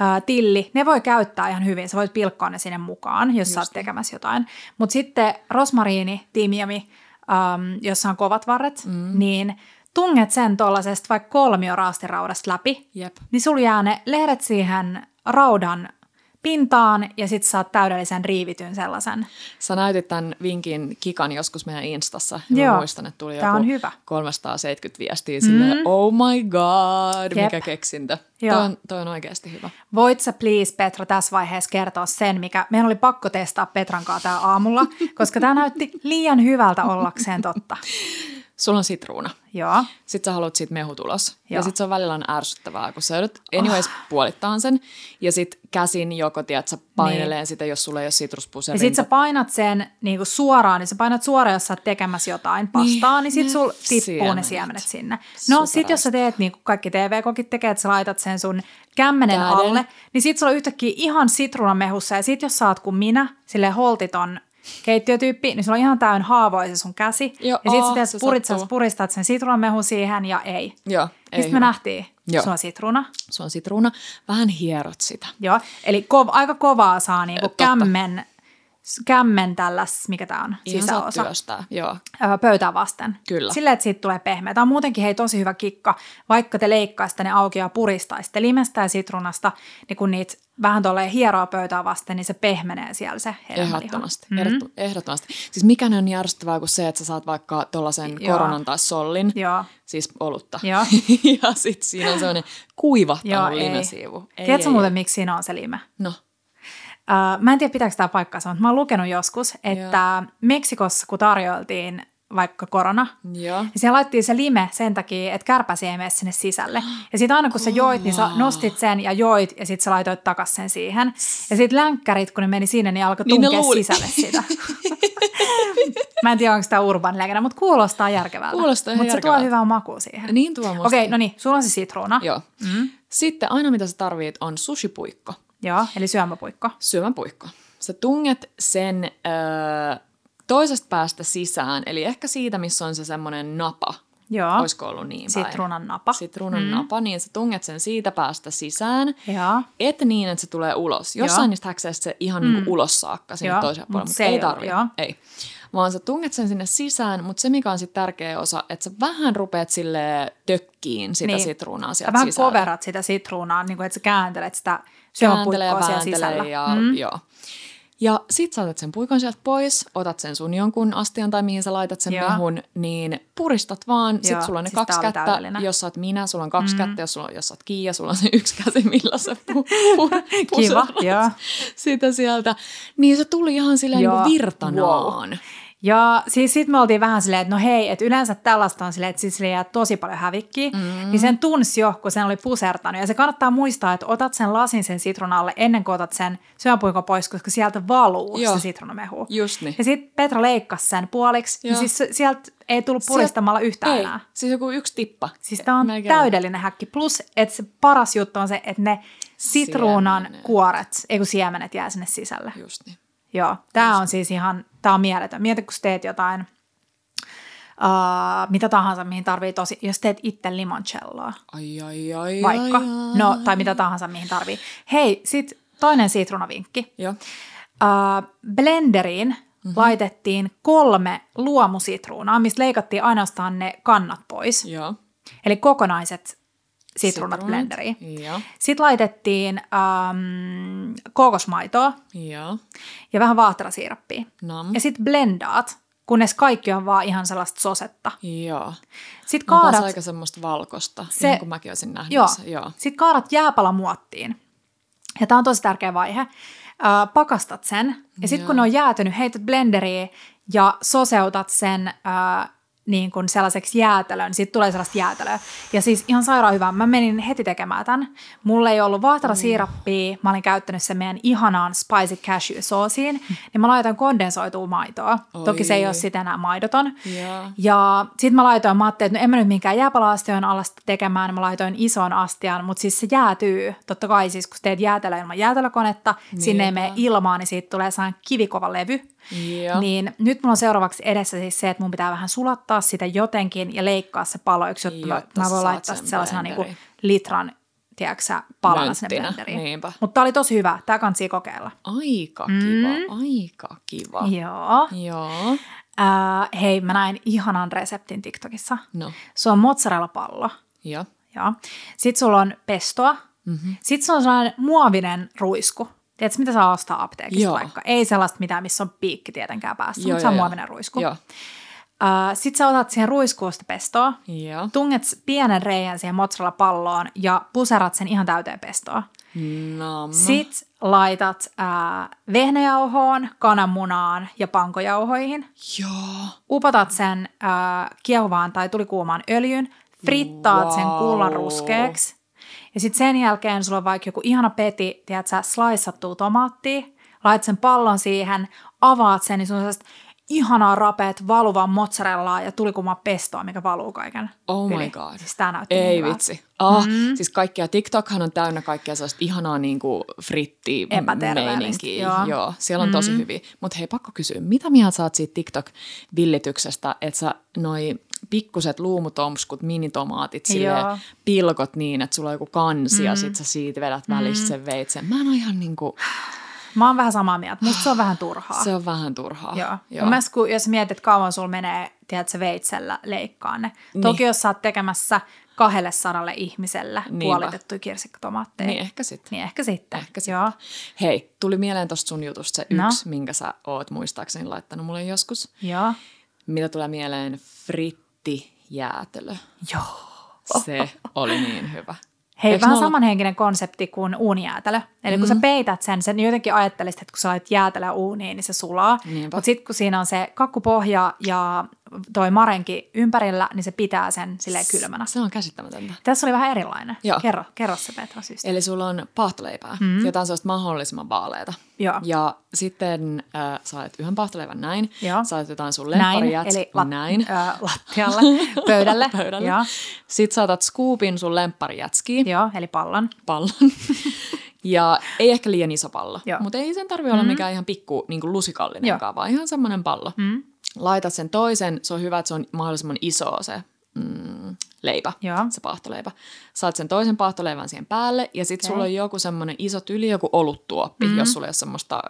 ää, tilli, ne voi käyttää ihan hyvin. Sä voit pilkkoa ne sinne mukaan, jos sä oot tekemässä jotain. Mutta sitten rosmariini, timjami, äm, jossa on kovat varret, mm. niin tunget sen tuollaisesta vaikka kolmio raastiraudasta läpi, Jep. niin sulla jää ne lehdet siihen raudan pintaan ja sit saat täydellisen riivityn sellaisen. Sä näytit tämän vinkin kikan joskus meidän Instassa. Ja Joo. mä muistan, että tuli Tää joku on hyvä. 370 viestiä silleen, mm. oh my god, Jep. mikä keksintö. Joo. Toi on, toi on oikeasti hyvä. Voit sä please Petra tässä vaiheessa kertoa sen, mikä meidän oli pakko testaa Petran kanssa (laughs) tää aamulla, koska tämä näytti liian hyvältä ollakseen totta. (laughs) Sulla on sitruuna. Joo. Sitten sä haluat siitä mehut ulos. Ja Joo. sitten se on välillä on ärsyttävää, kun sä joudut anyways oh. puolittaan sen. Ja sitten käsin joko, tiedät, sä paineleen niin. sitä, jos sulla ei ole sitruspuserin. Ja sit sä painat sen niin kuin suoraan, niin sä painat suoraan, jos sä oot tekemässä jotain pastaa, niin, niin sit ne sul tippuu siemenet. ne siemenet sinne. No sit jos sä teet niin kuin kaikki TV-kokit tekee, että sä laitat sen sun kämmenen Käden. alle, niin sit sulla on yhtäkkiä ihan sitruunamehussa ja sit jos sä oot kuin minä, sille holtiton keittiötyyppi, niin sulla on ihan täynnä haavoja se sun käsi. Joo, ja sit aa, sä, teet se purit, sä sattuu. puristat sen sitruunamehu siihen ja ei. Joo, Ja ei sitten me nähtiin, Joo. sulla on sitruuna. Se on sitruuna. Vähän hierot sitä. Joo, eli kov, aika kovaa saa niinku Totta. kämmen, kämmen tälläs, mikä tämä on, Ihan sisäosa, työstää. Joo. ö, pöytää vasten. Kyllä. Silleen, että siitä tulee pehmeä. Tämä on muutenkin hei tosi hyvä kikka, vaikka te leikkaisitte ne auki ja puristaisitte limestä ja sitruunasta, niin kun niitä vähän tuolle hieroa pöytää vasten, niin se pehmenee siellä se hedelmäliha. Ehdottomasti. Mhm. Mm-hmm. Ehdottomasti. Siis mikä on niin kuin se, että sä saat vaikka tuollaisen koronan tai sollin, Joo. siis olutta. Joo. (laughs) ja sit siinä on sellainen kuivahtanut Joo, ei. limesiivu. Ei, Tiedätkö ei, muuten, ei. miksi siinä on se lime? No, Uh, mä en tiedä, pitääkö tämä paikkansa, mutta mä oon lukenut joskus, että Meksikossa, kun tarjoiltiin vaikka korona, joo. Ja siellä laitettiin se lime sen takia, että kärpäsi ei mene sinne sisälle. Ja sitten aina kun sä joit, niin sä nostit sen ja joit ja sitten sä laitoit takas sen siihen. Ja sitten länkkärit, kun ne meni sinne, niin alkoi Niin tunkea luuli. sisälle sitä. (laughs) Mä en tiedä, onko tämä urban legenda, mutta kuulostaa järkevältä. Kuulostaa Mutta se tuo hyvää makua siihen. Niin tuo. Okei, no niin, sulla on se sitruuna. Joo. Mm. Sitten aina mitä sä tarvit on sushipuikko, Joo, eli syömäpuikko. syömäpuikko. Sä tunget sen ö, toisesta päästä sisään, eli ehkä siitä, missä on se semmoinen napa. Joo. Olisiko ollut niin päin? Sitruunan napa. Sitruunan mm. napa, niin sä tunget sen siitä päästä sisään. Joo. Et niin, että se tulee ulos. Jossain Joo. niistä häkseistä se ihan mm. niinku ulos saakka sinne Joo, toiselle puolelle, mutta ei tarvitse. Ei. Vaan sä tunget sen sinne sisään, mutta se mikä on sitten tärkeä osa, että sä vähän rupeat sille tökkiin sitä niin. sitruunaa sieltä vähän sisältä. koverat sitä sitruunaa, niin kuin, että sä kääntelet sitä Kääntelee ja syömäpuikkoa siellä sisällä. ja Mm. joo. Ja sit saatat sen puikon sieltä pois, otat sen sun jonkun astian tai mihin sä laitat sen Joo. mehun, niin puristat vaan. Sit Joo, sulla on ne siis kaksi kättä, täydellinen. jos sä oot minä, sulla on kaksi mm. kättä, jos, sulla on, jos sä oot Kiia, sulla on se yksi käsi, millä sä pu, (laughs) pu, Kiva, joo. sitä sieltä. Niin se tuli ihan silleen Joo, niin virtanaan. wow. Ja siis sit me oltiin vähän silleen, että no hei, että yleensä tällaista on silleen, että siis sille jää tosi paljon hävikkiä. Mm. Niin sen tunsi jo, kun sen oli pusertanut. Ja se kannattaa muistaa, että otat sen lasin sen sitruunalle ennen kuin otat sen syöpuikon pois, koska sieltä valuu Joo. se sitruunamehu. Just niin. Ja sitten Petra leikkasi sen puoliksi, niin Joo. siis se- sieltä ei tullut puristamalla yhtään Ei, enää. siis joku yksi tippa. Siis tämä on Melkein täydellinen häkki. Plus, että se paras juttu on se, että ne sitruunan Siemenet. kuoret, ei kun siemenet jää sinne sisälle. Just niin. Joo, tämä on siis ihan, tämä on mieletön. Mieti, kun teet jotain, uh, mitä tahansa, mihin tarvii tosi, jos teet itse limoncelloa, Ai, ai, ai, vaikka, ai, ai. no, tai mitä tahansa, mihin tarvii. Hei, sit toinen sitruunavinkki. Joo. Uh, blenderiin mm-hmm. laitettiin kolme luomusitruunaa, mistä leikattiin ainoastaan ne kannat pois. Joo. Eli kokonaiset sitruunat blenderiin. Sitten laitettiin um, kookosmaitoa Joo. ja vähän vaahterasiirappia. Nam. Ja sitten blendaat, kunnes kaikki on vaan ihan sellaista sosetta. Joo. Sitten kaadat... kaadat, aika semmoista valkosta, Se- ihan kuin mäkin olisin nähnyt. joo. Joo. Sit kaadat jääpalamuottiin. Ja tämä on tosi tärkeä vaihe. Ö, pakastat sen ja sitten kun ne on jäätynyt, heität blenderiin ja soseutat sen ö, niin kuin sellaiseksi jäätelön, siitä tulee sellaista jäätelöä. Ja siis ihan sairaan hyvä. Mä menin heti tekemään tämän. Mulla ei ollut vaahterasiirappia, mä olin käyttänyt sen meidän ihanaan spicy cashew soosiin, niin mä laitoin kondensoitua maitoa. Toki se ei Oi. ole sitten enää maidoton. Joo. Ja sitten mä laitoin, mä ajattelin, että no en mä nyt minkään jääpala-astion alla sitä tekemään, mä laitoin ison astian, mutta siis se jäätyy. Totta kai siis, kun teet jäätelöä ilman jäätelökonetta, niin sinne ei mene ilmaa, niin siitä tulee sellainen kivikova levy. Joo. Niin nyt mulla on seuraavaksi edessä siis se, että mun pitää vähän sulattaa sitä jotenkin ja leikkaa se paloiksi, jotta mä, Jotta mä voin laittaa sen sellaisena niinku litran, tiedätkö palana sinne Nönttinä, blenderiin. niinpä. Mutta oli tosi hyvä, tää kansi kokeilla. Aika kiva, aika kiva. Joo. Joo. Äh, hei, mä näin ihanan reseptin TikTokissa. No, Se on mozzarella-pallo. joo. Joo. Sitten sulla on pestoa. Mm-hmm. Sitten sulla on sellainen muovinen ruisku. Tiedätkö, mitä saa ostaa apteekista Joo. vaikka? Ei sellaista mitään, missä on piikki tietenkään päässä, Joo, mutta se on muovinen ruisku. Joo. Uh, Sitten sä otat siihen ruiskuun sitä pestoa, Joo. tunget pienen reijän siihen mozzarella-palloon ja puserat sen ihan täyteen pestoa. Nam. Sitten laitat uh, vehnäjauhoon, kananmunaan ja pankojauhoihin. Joo. Upotat sen uh, kiehuvaan tai tulikuumaan öljyn, frittaat sen Wow. kullan ruskeaksi. Ja sitten sen jälkeen sulla on vaikka joku ihana peti, tiedät sä, sliceattua tomaattia, laitat sen pallon siihen, avaat sen, niin sun on ihanaa rapeet valuvaa mozzarellaa ja tulikuumaa pestoa, mikä valuu kaiken Oh my yli. god. Siis tää näytti Ei niin vitsi. Ah, mm. Siis kaikkia, TikTokhan on täynnä kaikkea sellaista ihanaa niin kuin fritti meininkiä. joo. Joo, siellä on tosi mm. hyviä. Mutta hei, pakko kysyä, mitä mieltä saat siitä TikTok-villityksestä, että sä noi pikkuset luumutomskut, minitomaatit, silleen Joo. pilkot niin, että sulla on joku kansi mm. ja sit sä siitä vedät välistä sen veitsen. Mä en ole ihan niin kuin, Mä oon vähän samaa mieltä. Musta se on vähän turhaa. se on vähän turhaa. Joo. Joo. Mielestä, kun, jos mietit, että kauan sulla menee, tiedätkö, veitsellä leikkaa ne. Niin. Toki jos sä oot tekemässä kahdelle sadalle ihmiselle Niinpä. puolitettuja kirsikkotomaatteja. Niin ehkä sitten. Niin ehkä sitten. Ehkä sitten. Joo. Hei, tuli mieleen tosta sun jutusta se No. yksi, minkä sä oot muistaakseni laittanut mulle joskus. Joo. Mitä tulee mieleen? Frittijäätelö. Joo. Se oli niin hyvä. Hei, Eiks vähän olla- samanhenkinen konsepti kuin uunijäätelö. Eli mm. kun sä peität sen, sen jotenkin ajattelisit, että kun sä laitat jäätelöä uuniin, niin se sulaa. Mutta sitten kun siinä on se kakkupohja ja toi marenki ympärillä, niin se pitää sen silleen kylmänä. Se on käsittämätöntä. Tässä oli vähän erilainen. Joo. Kerro, kerro se Petra systeemi. Eli sulla on paahtoleipää, mm. jotain sellaista mahdollisimman vaaleita. Joo. Ja sitten äh, saat yhden paahtoleivän näin, Joo. saat jotain sun Näin, lempparijäts, eli lat- näin. Ö, lattialle, (laughs) pöydälle. Pöydälle. Joo. Sitten saatat scoopin sun lempparijätskiin, Joo, eli pallon. pallon. (laughs) ja ei ehkä liian iso pallo, Joo. mutta ei sen tarvi olla mikään ihan pikku niin kuin lusikallinenkaan, vaan ihan semmoinen pallo. Mm. Laitat sen toisen, se on hyvä, että se on mahdollisimman iso se mm, leipä, Joo. se paahtoleipä. Saat sen toisen paahtoleivän siihen päälle ja sitten Okei. sulla on joku semmoinen iso tyli, joku oluttuoppi, mm. jos sulla ei ole semmoista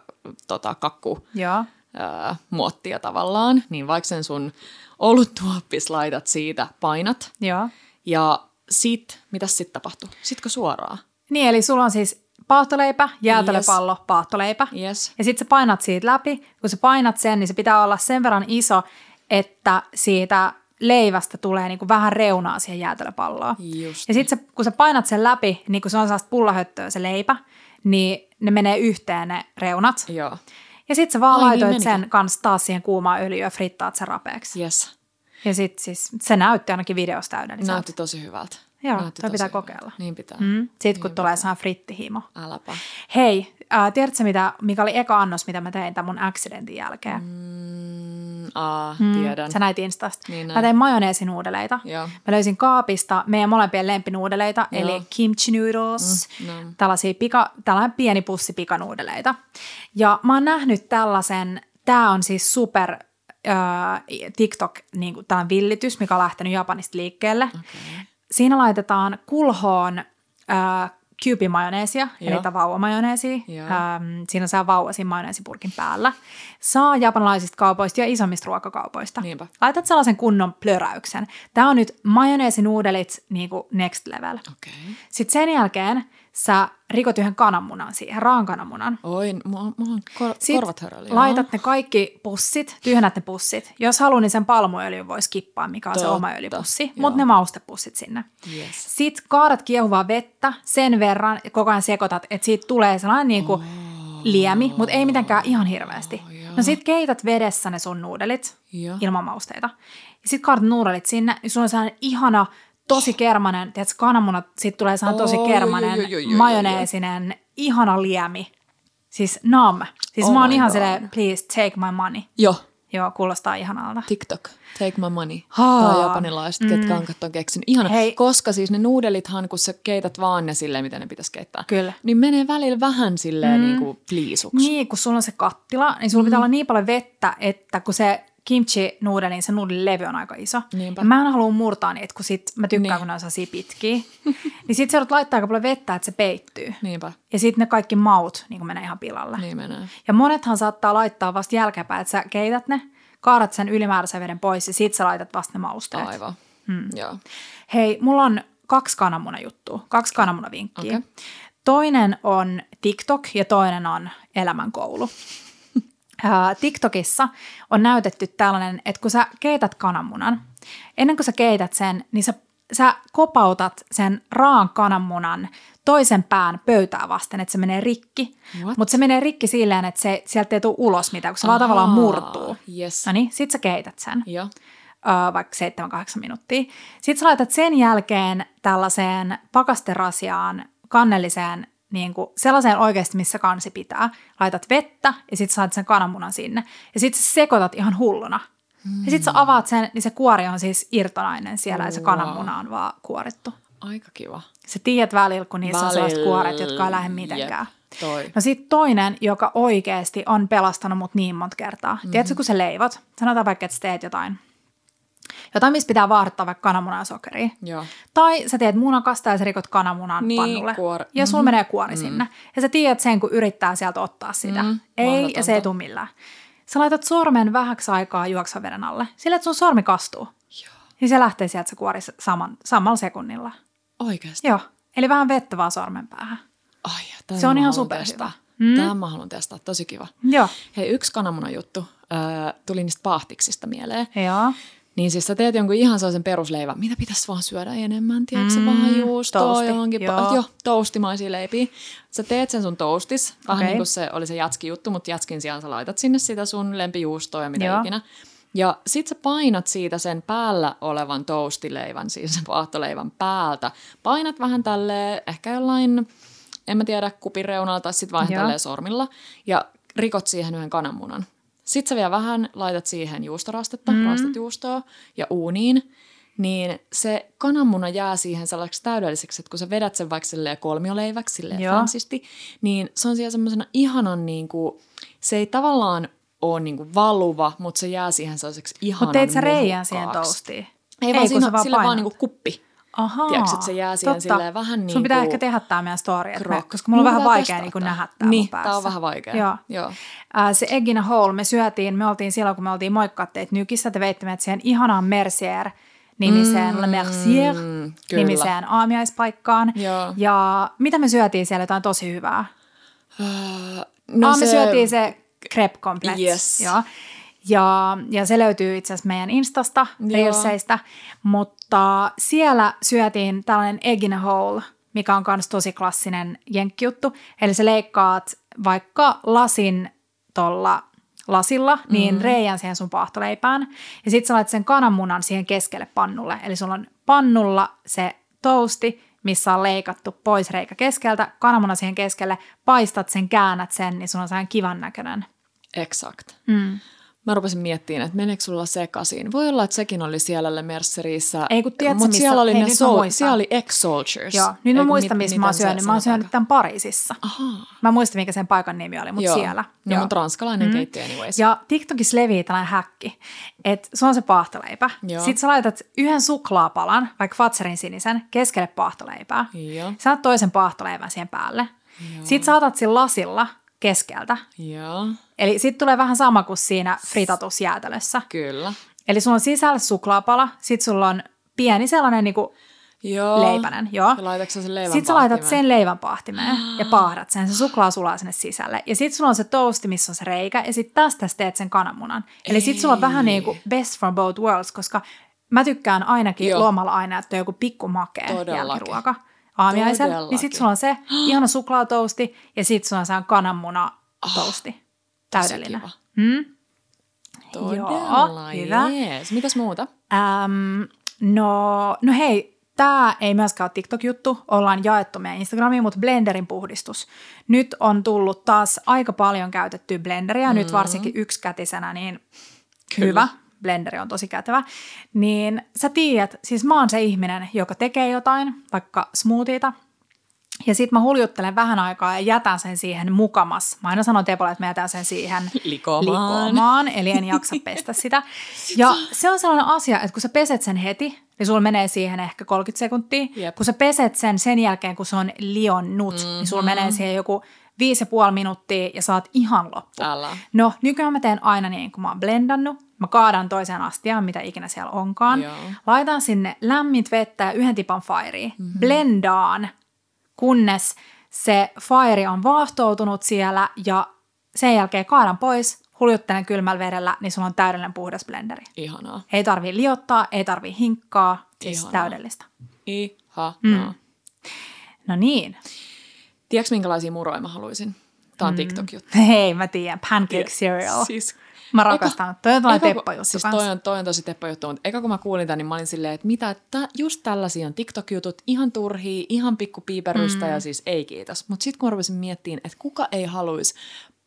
tota, kakku, Joo. ää, muottia tavallaan, niin vaikka sen sun oluttuoppis laitat siitä, painat Joo. ja sit, mitä sitten tapahtuu? Sitkö suoraan? Niin, eli sulla on siis paahtoleipä, jäätelöpallo, yes. paahtoleipä. Yes. Ja sitten sä painat siitä läpi. Kun sä painat sen, niin se pitää olla sen verran iso, että siitä leivästä tulee niin kuin vähän reunaa siihen jäätelöpalloon. Just. Ja sitten kun sä painat sen läpi, niin kun se on sellaista pullahöttöä se leipä, niin ne menee yhteen ne reunat. Joo. Ja sitten sä vaan Ai, niin laitoit niin sen kanssa taas siihen kuumaan öljyä ja frittaat sen rapeeksi. Yes. Ja sitten siis, se näytti ainakin videosta täydelliseltä. Näytti tosi hyvältä. Joo, Näytti toi pitää kokeilla. Niin pitää. Mm. Sitten kun niin tulee saa frittihimo. Äläpä. Hei, äh, tiedätkö mitä, mikä oli eka annos, mitä mä tein tämän mun accidentin jälkeen? Mm, aa, mm, tiedän. Sä näit Instasta. Niin mä tein majoneesinuudeleita. Joo. Mä löysin kaapista meidän molempien lempinuudeleita, Joo. eli kimchi noodles, mm, no. tällaisia pika, tällainen pieni pussi pikanuudeleita. Ja mä oon nähnyt tällaisen, tää on siis super äh, TikTok, niin kuin, tämä villitys, mikä on lähtenyt Japanista liikkeelle. Okay. Siinä laitetaan kulhoon äh, Cube-majoneesia, Joo. eli vauvamajoneesia. Ähm, siinä saa vauva siinä majoneesipurkin päällä. Saa japanilaisista kaupoista ja isommista ruokakaupoista. Niinpä. Laitat sellaisen kunnon plöräyksen. Tämä on nyt majoneesinuudelit niin kuin next level. Okay. Sitten sen jälkeen sä rikot yhden kananmunan siihen, raan kananmunan. Oi, mulla, mulla on kor- korvat höröllä. laitat ne kaikki pussit, tyhjennät ne pussit. Jos haluaa, niin sen palmuöljyn voi skippaa, mikä on Totta. se oma öljypussi, mutta ne maustepussit sinne. Yes. Sitten kaadat kiehuvaa vettä sen verran, koko ajan sekoitat, että siitä tulee sellainen niin kuin oh. liemi, mutta ei mitenkään ihan hirveästi. Oh, no sit keität vedessä ne sun nuudelit ja. ilman mausteita. Ja sit kaadat nuudelit sinne, niin sulla on sellainen ihana tosi kermanen, tiedätkö, kananmunat, sit tulee sellainen tosi kermanen, majoneesinen, ihana liemi. Siis nam. Siis oh mä oon ihan silleen, please take my money. Joo. Joo, kuulostaa ihanalta. TikTok, take my money. Haa. Tämä on japanilaiset, mm. ketkä on katsoa keksin. Ihana, Hei. koska siis ne nuudelithan, kun sä keität vaan ne silleen, mitä ne pitäisi keittää. Kyllä. Niin menee välillä vähän silleen mm. niin kuin pliisuksi. Niin, kun sulla on se kattila, niin sulla mm. pitää olla niin paljon vettä, että kun se kimchi-nuudelin, niin se nuudelilevy on aika iso. Niinpä. Ja mä en halua murtaa niitä, kun sit, mä tykkään, niin. kun ne on sellaisia pitkiä. (laughs) niin sit sä laittaa aika paljon vettä, että se peittyy. Niinpä. Ja sitten ne kaikki maut niin menee ihan pilalle. Niin menee. Ja monethan saattaa laittaa vasta jälkeenpäin, että sä keität ne, kaadat sen ylimääräisen veden pois ja sit sä laitat vasta ne mausteet. Aivan, hmm. joo. Hei, mulla on kaksi kananmuna juttua, kaksi kananmunavinkkiä. Okay. Toinen on TikTok ja toinen on elämänkoulu. TikTokissa on näytetty tällainen, että kun sä keität kananmunan, ennen kuin sä keität sen, niin sä, sä kopautat sen raan kananmunan toisen pään pöytää vasten, että se menee rikki. Mutta se menee rikki silleen, että se, sieltä ei tule ulos mitään, kun se Aha, vaan tavallaan murtuu. Yes. No niin, sit sä keität sen. Ja. Vaikka 7-8 minuuttia. Sitten sä laitat sen jälkeen tällaiseen pakasterasiaan kannelliseen niin kuin sellaiseen oikeasti, missä kansi pitää. Laitat vettä ja sitten saat sen kananmunan sinne. Ja sitten sä sekoitat ihan hulluna. Mm. Ja sitten sä avaat sen, niin se kuori on siis irtonainen siellä oh, ja se kananmuna on vaan kuorittu. Aika kiva. Sä tiedät välillä, kun niissä välillä, on sellaiset kuoret, jotka ei lähde mitenkään. Jep, toi. No sitten toinen, joka oikeasti on pelastanut mut niin monta kertaa. Mm-hmm. Tiedätkö, kun sä leivot, sanotaan vaikka, että sä teet jotain jotain, missä pitää vaahdattaa vaikka kananmunaa ja sokeria. Joo. Tai sä teet munakasta ja sä rikot kananmunan niin, pannulle. Kuor- ja sulla mm-hmm. menee kuori mm-hmm. sinne. Ja sä tiedät sen, kun yrittää sieltä ottaa sitä. Mm-hmm. Ei, ja se ei tule millään. Sä laitat sormen vähäksi aikaa juoksa veden alle. Sillä, että sun sormi kastuu. Joo. Ja se lähtee sieltä se kuori saman, samalla sekunnilla. Oikeasti? Joo. Eli vähän vettä vaan sormen päähän. Ai, se on ihan superhyvä. Mm. Tämä mä haluan testaa, tosi kiva. Joo. Hei, yksi kananmunan juttu tuli niistä paahtiksista mieleen. Joo. Niin siis sä teet jonkun ihan sellaisen perusleivän, mitä pitäisi vaan syödä enemmän, tiedätkö mm, vaan juustoa toasti, johonkin, joo. Pa- jo, toastimaisia leipiä. Sä teet sen sun toastis, vähän okay. niin kuin se oli se jatski juttu, mutta jatskin sijaan sä laitat sinne sitä sun lempijuustoa ja mitä joo. ikinä. Ja sit sä painat siitä sen päällä olevan toastileivän, siis sen vaahtoleivän päältä. Painat vähän tälle ehkä jollain, en mä tiedä, kupin reunalla tai sit vaan tälleen sormilla. Ja rikot siihen yhden kananmunan. Sitten sä vielä vähän laitat siihen juustorastetta, mm. rastat juustoa ja uuniin, niin se kananmuna jää siihen sellaiseksi täydelliseksi, että kun sä vedät sen vaikka kolmioleiväksi silleen fansisti, niin se on siellä semmoisena ihanan niin kuin, se ei tavallaan ole niin kuin valuva, mutta se jää siihen sellaiseksi ihanan Mutta teit sä reijän siihen toastiin? Ei, ei vaan siinä, vaan sillä vaan niin kuin kuppi. Ahaa, Tiedätkö, että se jää siihen totta. silleen vähän niin Sun pitää ehkä tehdä tämä meidän story, että me, koska mulla on vähän vaikea niin nähdä tämä Niin, tämä on vähän vaikea. Joo. Joo. Äh, se Eggina Hall, me syötiin, me oltiin silloin, kun me oltiin moikkaatteet nykissä, te veitte meidät siihen ihanaan Mercier nimiseen mm, Le Mercier nimiseen aamiaispaikkaan. Joo. Ja mitä me syötiin siellä jotain tosi hyvää? Uh, no Aa, se, me syötiin se crepe complex. Yes. Joo. Ja, ja se löytyy itse asiassa meidän Instasta. Reelseistä, mutta siellä syötiin tällainen egg in a hole, mikä on myös tosi klassinen jenkkijuttu. Eli sä leikkaat vaikka lasin tuolla lasilla, niin Mm-hmm. reijän siihen sun paahtoleipään. Ja sit sä laitat sen kananmunan siihen keskelle pannulle. Eli sulla on pannulla se tousti, missä on leikattu pois reikä keskeltä, kananmuna siihen keskelle, paistat sen, käännät sen, niin sulla on sehän kivan näköinen. Exakt. Mm. Mä rupesin miettimään, että meneekö sulla sekaisin. Voi olla, että sekin oli siellä Le Mercerissä. Ei, kun tiedätkö, Mutta siellä oli hei, ne muistan. siellä oli ex-soldiers. Joo, nyt mä muistan, mit- missä mä oon syönyt. Mä oon syönyt tämän Pariisissa. Ahaa. Mä muistan, mikä sen paikan nimi oli, mutta Joo. siellä. No, mutta ranskalainen mm. keittiö anyways. Ja TikTokissa levii tällainen häkki, että se on se paahtoleipä. Joo. Sitten sä laitat yhden suklaapalan, vaikka Fatserin sinisen, keskelle paahtoleipää. Joo. Sä otat toisen paahtoleivän siihen päälle. Sitten sä otat sen lasilla keskeltä. Joo, Eli sitten tulee vähän sama kuin siinä fritatusjäätelössä. kyllä. Eli sulla on sisällä suklaapala, sitten sulla on pieni sellainen niinku Joo. leipänen, joo. Ja laitatko sen leivän Sitten sä laitat sen leivän pahtimeen (gasps) ja paahdat sen, se suklaa sulaa sinne sisälle. Ja sitten sulla on se toasti, missä on se reikä, ja sitten tästä sä teet sen kananmunan. Eli sitten sulla on vähän niin kuin best from both worlds, koska mä tykkään ainakin Joo. lomalla aina, että on joku pikku makea jälkiruoka aamiaisella. Niin sitten sulla on se (gasps) ihana suklaatousti, ja sitten sulla on se kananmuna tousti. Täydellinen. kiva. Hmm? Todella, hyvä. jees. Mitäs muuta? Ähm, no, no hei, tämä ei myöskään ole TikTok-juttu, ollaan jaettu meidän Instagramiin, mutta Blenderin puhdistus. Nyt on tullut taas aika paljon käytettyä Blenderia, mm. nyt varsinkin yksikätisenä, niin Kyllä. hyvä. Blenderi on tosi kätevä. Niin sä tiedät, siis mä oon se ihminen, joka tekee jotain, vaikka smoothieta, ja sitten mä huljuttelen vähän aikaa ja jätän sen siihen mukamas. Mä aina sanon Tepolle, että mä jätän sen siihen Likomaan. likomaan, eli en jaksa pestä sitä. Ja se on sellainen asia, että kun sä peset sen heti, niin sulla menee siihen ehkä 30 sekuntia. Jep. Kun sä peset sen sen jälkeen, kun se on lionnut, mm-hmm. niin sulla menee siihen joku viisi ja puoli minuuttia ja saat ihan loppu. Älä. No, nykyään mä teen aina niin, kun mä oon blendannut. Mä kaadan toiseen astiaan, mitä ikinä siellä onkaan. Joo. Laitan sinne lämmit vettä ja yhden tipan fairia. Mm-hmm. Blendaan, kunnes se fire on vaahtoutunut siellä ja sen jälkeen kaadan pois, huljuttelen kylmällä vedellä, niin sulla on täydellinen puhdas blenderi. Ihanaa. Ei tarvii liottaa, ei tarvii hinkkaa, siis Ihanaa. täydellistä. Ihanaa. Mm. No niin. Tiedätkö, minkälaisia muroja mä haluaisin? Tämä on TikTok-juttu. (laughs) Hei, mä tiedän, pancake cereal. Siis, Mä rakastan. Toi on tällainen eka kun- teppo-juttu siis kanssa. toi on, toi on tosi teppo-juttu, mutta eka kun mä kuulin tämän, niin mä olin silleen, että mitä, että just tällaisia on TikTok-jutut, ihan turhia, ihan pikkupiiperystä mm. ja siis ei kiitos. Mutta sitten kun mä rupesin miettimään, että kuka ei haluaisi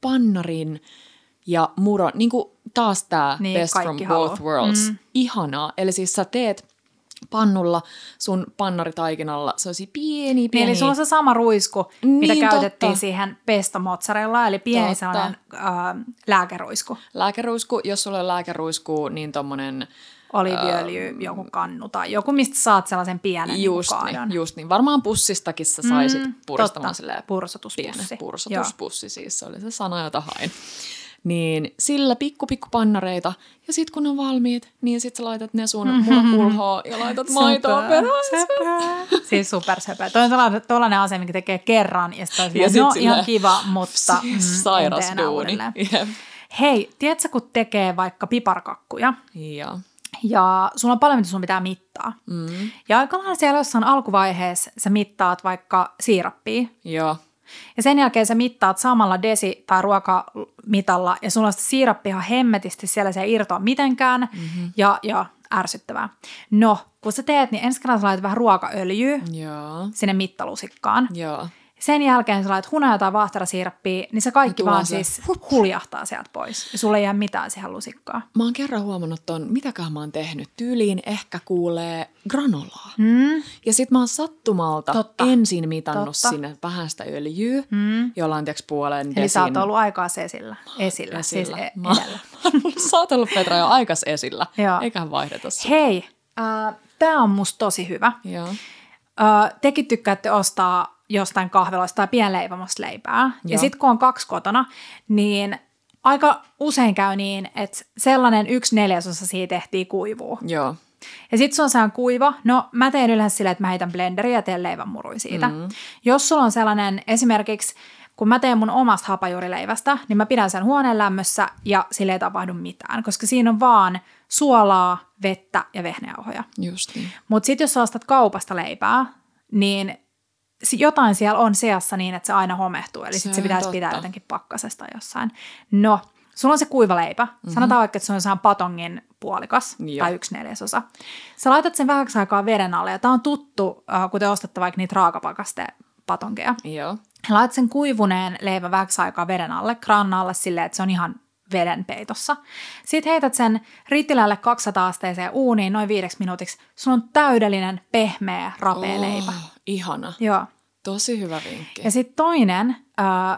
pannarin ja muro, niin kuin taas tämä Niin, best from kaikki both haluaa. worlds, mm. ihanaa. Eli siis sä teet pannulla sun pannaritaikinalla, se olisi pieni, Niin, pieni. eli sulla on se sama ruisku, mitä Niin, käytettiin totta. siihen pesto mozzarella, eli pieni Totta. sellainen äh, lääkeruisku. Lääkeruisku, jos sulla on lääkeruisku, niin tommonen Oliiviöljy, joku kannu tai joku, mistä saat sellaisen pienen Just niin niin, kaadon. just niin. Varmaan pussistakin sä saisit Mm, puristamaan totta. silleen Pursotuspussi. Joo. pursotuspussi, siis se oli se sana, jota hain. Niin sillä pikku pikku pannareita ja sit kun on valmiit, niin sit sä laitat ne sun munakulhoon ja laitat maitoa perään. Söpö. Siis supersöpö. Toi on tuollainen asia, mikä tekee kerran ja sitten Ja on sit no ihan kiva, mutta (laughs) mm, Siis sairas. Jep. Hei, tiedätkö kun tekee vaikka piparkakkuja Ja. ja sulla on paljon mitä sun pitää mittaa. Mm. Ja aika lailla siellä jossain alkuvaiheessa sä mittaat vaikka siirappia Joo. Ja sen jälkeen sä mittaat samalla desi- tai ruokamitalla ja sulla on sitä siirappia hemmetisti siellä, se ei irtoa mitenkään mm-hmm. ja, ja ärsyttävää. No, kun sä teet, niin ensin kerran sä laitat vähän ruokaöljyä Joo. sinne mittalusikkaan. Joo. Sen jälkeen sä laitat hunajaa tai vaahterasiirappia, niin se kaikki vaan se siis huljahtaa sieltä pois. Ja sulla ei jää mitään siihen lusikkaan. Mä oon kerran huomannut ton, mitäköhän mä oon tehnyt. Tyyliin ehkä kuulee granolaa. Mm. Ja sit mä oon sattumalta Totta. ensin mitannut Totta. sinne vähän sitä öljyä, Mm. jolla on tiiäks puolen Eli desin sä oot ollut aikaa se esillä. Esillä, esillä. siis e- Mä- edellä. (laughs) Sä oot ollut Petra jo aikas esillä. Joo. Eiköhän vaihdeta se. Hei, äh, tämä on musta tosi hyvä. Joo. Äh, tekin tykkäätte ostaa jostain kahviloista tai pienleipomosta leipää. Ja Joo. sitten kun on kaksi kotona, niin aika usein käy niin, että sellainen yksi neljäsosa siitä ehtii kuivuu. Joo. Ja sitten se on sehän kuiva. No mä teen yleensä silleen, että mä heitän blenderiä ja teen leivän murui siitä. Mm. Jos sulla on sellainen esimerkiksi, kun mä teen mun omasta hapajuurileivästä, niin mä pidän sen huoneen lämmössä ja sille ei tapahdu mitään, koska siinä on vaan suolaa, vettä ja vehnäjauhoja. Just niin. Mutta sitten jos sä ostat kaupasta leipää, niin jotain siellä on seassa niin, että se aina homehtuu. Eli sitten se pitäisi totta. pitää jotenkin pakkasesta jossain. No, sulla on se kuiva leipä. Mm-hmm. Sanotaan vaikka, että se on sehän patongin puolikas Joo. tai yksi neljäsosa. Sä laitat sen vähäksi aikaa veden alle. Ja tää on tuttu, äh, kun te ostatte vaikka niitä raakapakaste patonkeja. Joo. Laitat sen kuivuneen leivän vähäksi aikaa veden alle, kraanan alle silleen, että se on ihan veden peitossa. Sitten heität sen riittilälle 200 asteeseen uuniin noin viideksi minuutiksi. Sulla on täydellinen, pehmeä, rapea oh, leipä. Ihana. Joo. Tosi hyvä vinkki. Ja sitten toinen,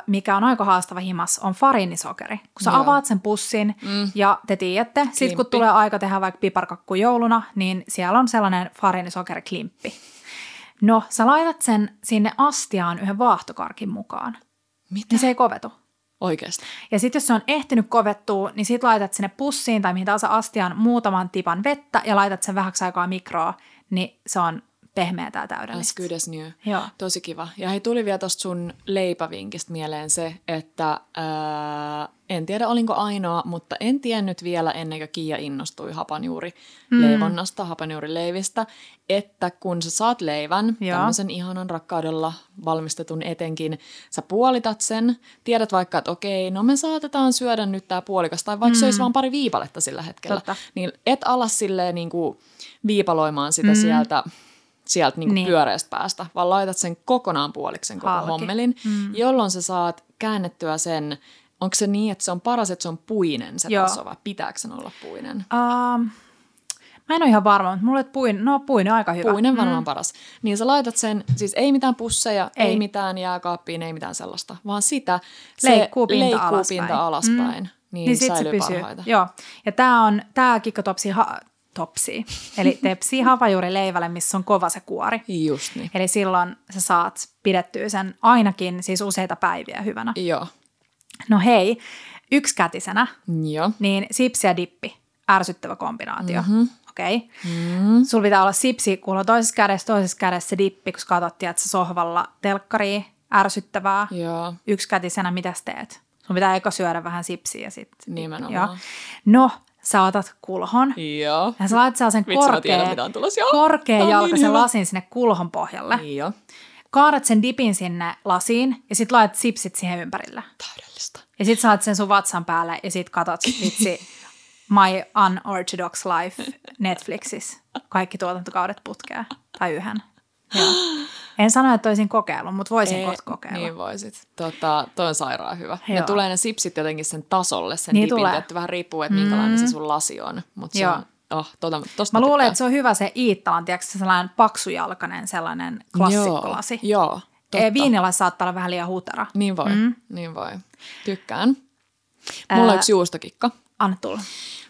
mikä on aika haastava himas, on fariinisokeri. Kun sä Joo. avaat sen pussin mm. ja te tiedätte, sitten kun tulee aika tehdä vaikka piparkakku jouluna, niin siellä on sellainen farinisokeriklimppi. No, sä laitat sen sinne astiaan yhden vaahtokarkin mukaan. Mitä? Niin se ei kovetu. Oikeasti. Ja sitten jos se on ehtinyt kovettua, niin sit laitat sinne pussiin tai mihin tahansa astiaan muutaman tipan vettä ja laitat sen vähäksi aikaa mikroa, niin se on pehmeätä ja täydellistä. As good as new. Joo. Tosi kiva. Ja hei, tuli vielä tuosta sun leipävinkistä mieleen se, että ää, en tiedä olinko ainoa, mutta en tiennyt vielä ennen kuin Kiia innostui hapanjuuri mm. leivonnasta, hapanjuurileivistä, että kun sä saat leivän, Joo. tämmöisen ihanan rakkaudella valmistetun etenkin, sä puolitat sen, tiedät vaikka, että okei, no me saatetaan syödä nyt tää puolikas, tai vaikka mm. se olisi vaan pari viipaletta sillä hetkellä, Totta. niin et ala silleen niin kuin viipaloimaan sitä mm. sieltä sieltä niinku niin. pyöreästä päästä, vaan laitat sen kokonaan puoliksen koko Halki. hommelin, mm. jolloin sä saat käännettyä sen, onko se niin, että se on paras, että se on puinen se Joo. taso, vai pitääkö sen olla puinen? Uh, mä en ole ihan varma, mutta mulle puin, no puinen aika hyvä. Puinen varmaan mm. paras. Niin sä laitat sen, siis ei mitään pusseja, ei, ei mitään jääkaappiin, ei mitään sellaista, vaan sitä se leikkuu pinta leikkuu alaspäin. Pinta alaspäin. Mm. Niin, niin sit se pysyy. Parhaita. Joo. Ja tämä on, tämä kikkotopsi ha- topsi, eli tepsi hapajuurileivälle, missä on kova se kuori. Just niin. Eli silloin sä saat pidettyä sen ainakin siis useita päiviä hyvänä. Joo. No hei, yksikätisenä, Joo. niin sipsi ja dippi, ärsyttävä kombinaatio. Mm-hmm. Okei. Okay. Mm-hmm. Sulla pitää olla sipsi kuulla toisessa kädessä, toisessa kädessä se dippi, kun katsottiin, että sohvalla telkkari ärsyttävää. Joo. Yksikätisenä, mitä teet? Sun pitää eka syödä vähän sipsiä sitten. Nimenomaan. Joo. No, sä otat kulhon. Joo. Ja sä laitat sen korkea, korkea jalkaisen niin lasin sinne kulhon pohjalle. Joo. Kaadat sen dipin sinne lasiin ja sit laitat sipsit siihen ympärille. Täydellistä. Ja sit saat sen sun vatsan päälle ja sit katot (laughs) vitsi My Unorthodox Life Netflixissä. Kaikki tuotantokaudet putkea. Tai yhden. En sano, että olisin kokeillut, mutta voisin Ei, kokeilla. Niin voisit. Tota, toi on sairaan hyvä. Joo. Ne tulee ne sipsit jotenkin sen tasolle, sen niin dipin, että vähän riippuu, että minkälainen mm. se sun lasi on. Mutta se on, oh, tota, tosta Mä luulen, että se on hyvä se Iittalan, tiedätkö, sellainen paksujalkainen sellainen klassikkolasi. Joo, joo totta. Viinilla saattaa olla vähän liian hutera. Niin voi, mm. niin voi. Tykkään. Mulla on yksi juustokikka. Anna tulla.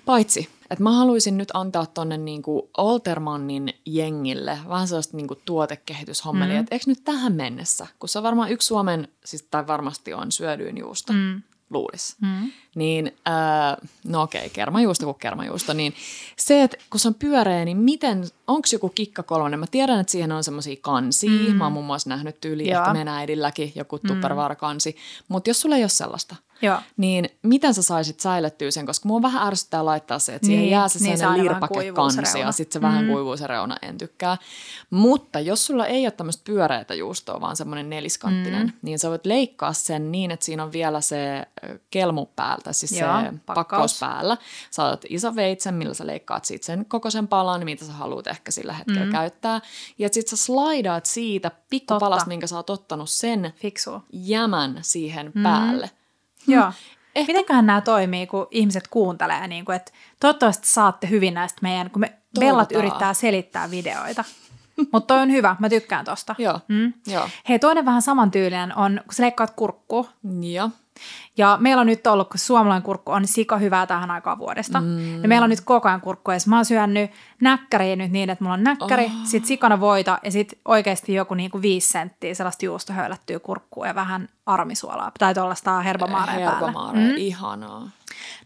Paitsi, että mä haluaisin nyt antaa tonne niinku Altermannin jengille vähän sellaista niinku tuotekehityshommelia, mm. että eikö nyt tähän mennessä, kun se on varmaan yksi Suomen, siis, tai varmasti on syödyin juusto, mm. luulisi. Mm niin äh, no okei, kermajuusto kuin kermajuusto, niin se, että kun se on pyöreä, niin miten, onko joku kikka kolmonen? Mä tiedän, että siihen on semmoisia kansia, mm. mä oon muun muassa nähnyt tyyli, että meidän äidilläkin joku mm. tupperware-kansi, mutta jos sulla ei ole sellaista, Joo. niin miten sä saisit säilettyä sen, koska mua vähän ärsyttää laittaa se, että niin, siihen jää se niin sellainen lirpake ja sitten se mm. vähän kuivuu se reuna, en tykkää. Mutta jos sulla ei ole tämmöistä pyöreätä juustoa, vaan semmoinen neliskanttinen, mm. niin sä voit leikkaa sen niin, että siinä on vielä se kelmu päällä päältä, siis Joo, se pakkaus. pakkaus päällä. Saatat iso veitsen, millä sä leikkaat siitä sen koko sen palan, mitä sä haluat ehkä sillä hetkellä mm. käyttää. Ja sit sä slaidaat siitä pikkupalasta, minkä sä oot ottanut sen Fiksu. jämän siihen mm. päälle. Joo. (laughs) Ehkä... Mitenköhän nämä toimii, kun ihmiset kuuntelee, niin kuin, että toivottavasti saatte hyvin näistä meidän, kun me Bellat yrittää selittää videoita. Mutta toi on hyvä, mä tykkään tosta. Joo. Mm. Joo. Hei, toinen vähän samantyylinen on, kun sä leikkaat kurkku. Joo. Ja meillä on nyt ollut, kun suomalainen kurkku on sika hyvää tähän aikaan vuodesta. Mm. Ja meillä on nyt koko ajan kurkku. Ja mä oon syönyt näkkäriä nyt niin, että mulla on näkkäri, oh. sit sikana voita ja sit oikeasti joku niinku viisi senttiä sellaista juustohöylättyä kurkkua ja vähän armisuolaa. Tai tuollaista herbamaarea päällä. Herbamaarea, mm. ihanaa.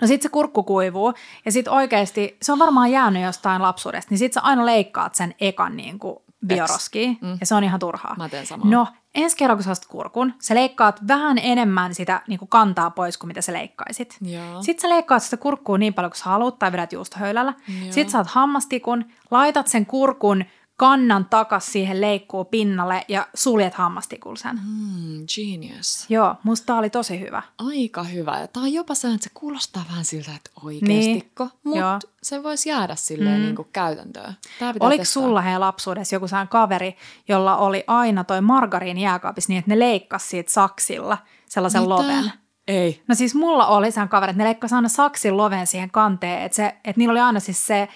No sit se kurkku kuivuu ja sit oikeasti, se on varmaan jäänyt jostain lapsuudesta, niin sit sä aina leikkaat sen ekan niin kuin bioroskiin mm. ja se on ihan turhaa. Mä teen samaa. No ensi kerran kun sä kurkun, sä leikkaat vähän enemmän sitä niin kuin kantaa pois kuin mitä sä leikkaisit. Joo. Sitten sä leikkaat sitä kurkkua niin paljon kuin sä haluat tai vedät juustohöylällä. Joo. Sitten saat hammastikun, laitat sen kurkun kannan takas siihen leikkuu pinnalle ja suljet hammastikul sen. Mm, genius. Joo, musta oli tosi hyvä. Aika hyvä. Ja tää on jopa se, että se kuulostaa vähän siltä, että oikeastikko, niin. mutta se voisi jäädä silleen mm. niin kuin käytäntöön. Oliko testaa. sulla heidän lapsuudessa joku sehän kaveri, jolla oli aina toi margariini jääkaapissa niin, että ne leikkasi siitä saksilla sellaisen Mitä? loven? Ei. No siis mulla oli sehän kaveri, että ne leikkasi aina saksin loven siihen kanteen, että, se, että niillä oli aina siis se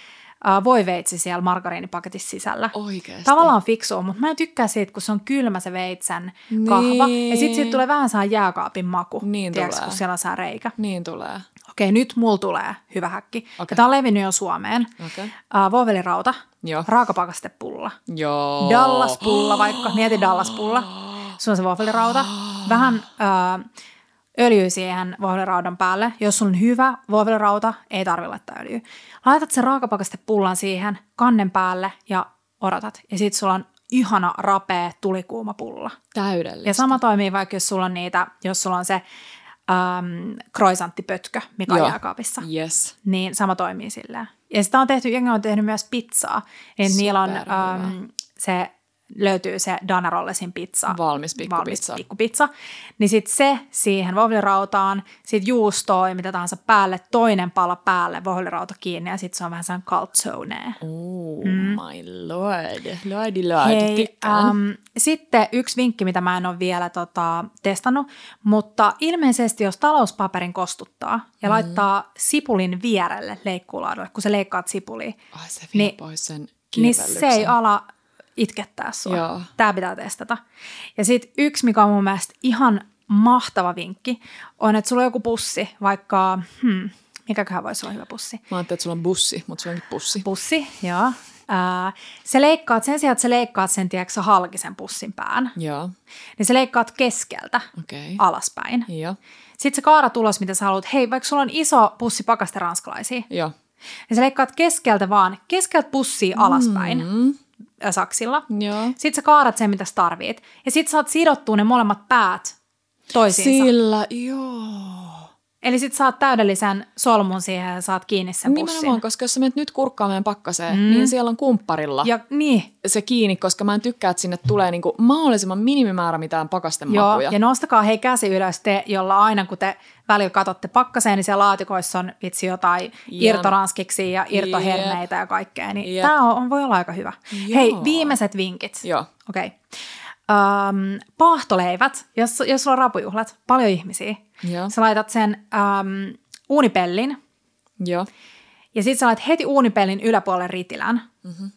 uh, voiveitsi siellä margariinipaketissa sisällä. Oikeasti. Tavallaan fiksua, mutta mä en tykkää siitä, kun se on kylmä se veitsen niin. kahva. Ja sitten siitä tulee vähän saa jääkaapin maku, niin tiiäks, kun siellä saa reikä. Niin tulee. Okei, nyt mulla tulee hyvä häkki. Okay. Tää on levinnyt jo Suomeen. Okay. Uh, voivelirauta, Joo. raakapakastepulla. Joo. Dallas-pulla vaikka, mieti Dallas-pulla. (gasps) Se on se voivelirauta. Vähän uh, öljy siihen voiveliraudan päälle. Jos sulla on hyvä voivelirauta, ei tarvitse laittaa öljyä. Laitat sen raakapakastepullan siihen kannen päälle ja odotat. Ja sit sulla on ihana, rapea, tulikuuma pulla. Täydellistä. Ja sama toimii vaikka, jos sulla on niitä, jos sulla on se ähm, kroisanttipötkö, mikä Joo. on jääkaapissa. Yes. Niin sama toimii silleen. Ja sitä on tehty, jengi on tehnyt myös pizzaa. Niin niillä on ähm, se löytyy se Danarollesin pizza. Valmis pikkupizza. Valmis pikkupizza. Niin sitten se siihen vohvelirautaan, sitten juustoa ja mitä tahansa päälle, toinen pala päälle, vohvelirauta kiinni ja sitten se on vähän sellainen calzone. Oh mm. my lord. Lordi lord, Hei, um, Sitten yksi vinkki, mitä mä en ole vielä tota, testannut, mutta ilmeisesti jos talouspaperin kostuttaa ja mm. laittaa sipulin vierelle leikkuulaadulle, kun sä leikkaat sipulia. Ai se vie niin, pois sen niin se ei ala itkettää sua. Joo. Tämä pitää testata. Ja sitten yksi, mikä on mun mielestä ihan mahtava vinkki, on, että sulla on joku pussi, vaikka, hmm, mikäköhän voisi olla hyvä pussi. Mä ajattelin, että sulla on bussi, mutta sulla onkin pussi. Pussi, joo. Ää, se leikkaat, sen sijaan, että sä leikkaat sen, tiedätkö, halkisen pussin pään, joo. niin se leikkaat keskeltä okay. alaspäin. Joo. Sitten se kaarat ulos, mitä sä haluat. Hei, vaikka sulla on iso pussi pakaste ranskalaisia, joo. niin sä leikkaat keskeltä vaan, keskeltä pussia alaspäin. Mm-hmm saksilla. Joo. Sitten sä kaarat sen, mitä sä tarvit. Ja sitten saat sidottua ne molemmat päät toisiinsa. Sillä, joo. Eli sit saat täydellisen solmun siihen ja saat kiinni sen pussin. Nimenomaan, koska jos sä menet nyt kurkkaamaan pakkaseen, mm. niin siellä on kumpparilla ja, niin. se kiinni, koska mä en tykkää, että sinne tulee niinku mahdollisimman minimimäärä mitään pakastemakuja. Joo, ja nostakaa hei käsi ylös te, jolla aina kun te välillä katsotte pakkaseen, niin siellä laatikoissa on vitsi jotain yep. irtoranskiksi ja irtoherneitä yep. ja kaikkea. Niin yep. tämä on, voi olla aika hyvä. Joo. Hei, viimeiset vinkit. Joo. Okei. Okay. Um, paahtoleivät, jos, jos sulla on rapujuhlat, paljon ihmisiä. Joo. Sä laitat sen um, uunipellin. Joo. Ja sit sä laitat heti uunipellin yläpuolelle ritilän. Mm-hmm.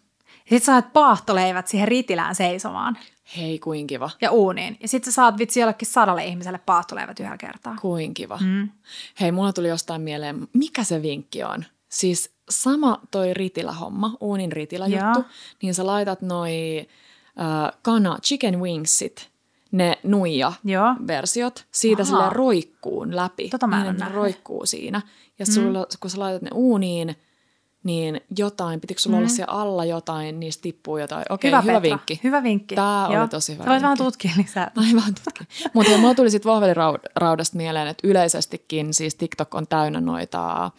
Ja sit sä laitat paahtoleivät siihen ritilään seisomaan. Hei, kuin kiva. Ja uuniin. Ja sit sä saat vitsi jollekin sadalle ihmiselle paahtoleivät yhdellä kertaa. Kuin kiva. Mm. Hei, mulla tuli jostain mieleen, mikä se vinkki on? Siis sama toi ritilä-homma, uunin ritilä-juttu, niin sä laitat noi äh, kana, chicken wingsit, ne nuija-versiot, siitä Aha. sille roikkuun läpi. Tota mä en niin ne roikkuu siinä. Ja mm. sulla, kun sä laitat ne uuniin, niin jotain, pitikö sulla mm. olla siellä alla jotain, niistä tippuu jotain. Okei, hyvä, hyvä vinkki. Hyvä vinkki. Tämä Joo. oli tosi hyvä Voit vähän tutkia lisää. (laughs) Mä vähän tutkia. Mutta mulla tuli sitten vohveliraudasta mieleen, että yleisestikin siis TikTok on täynnä noita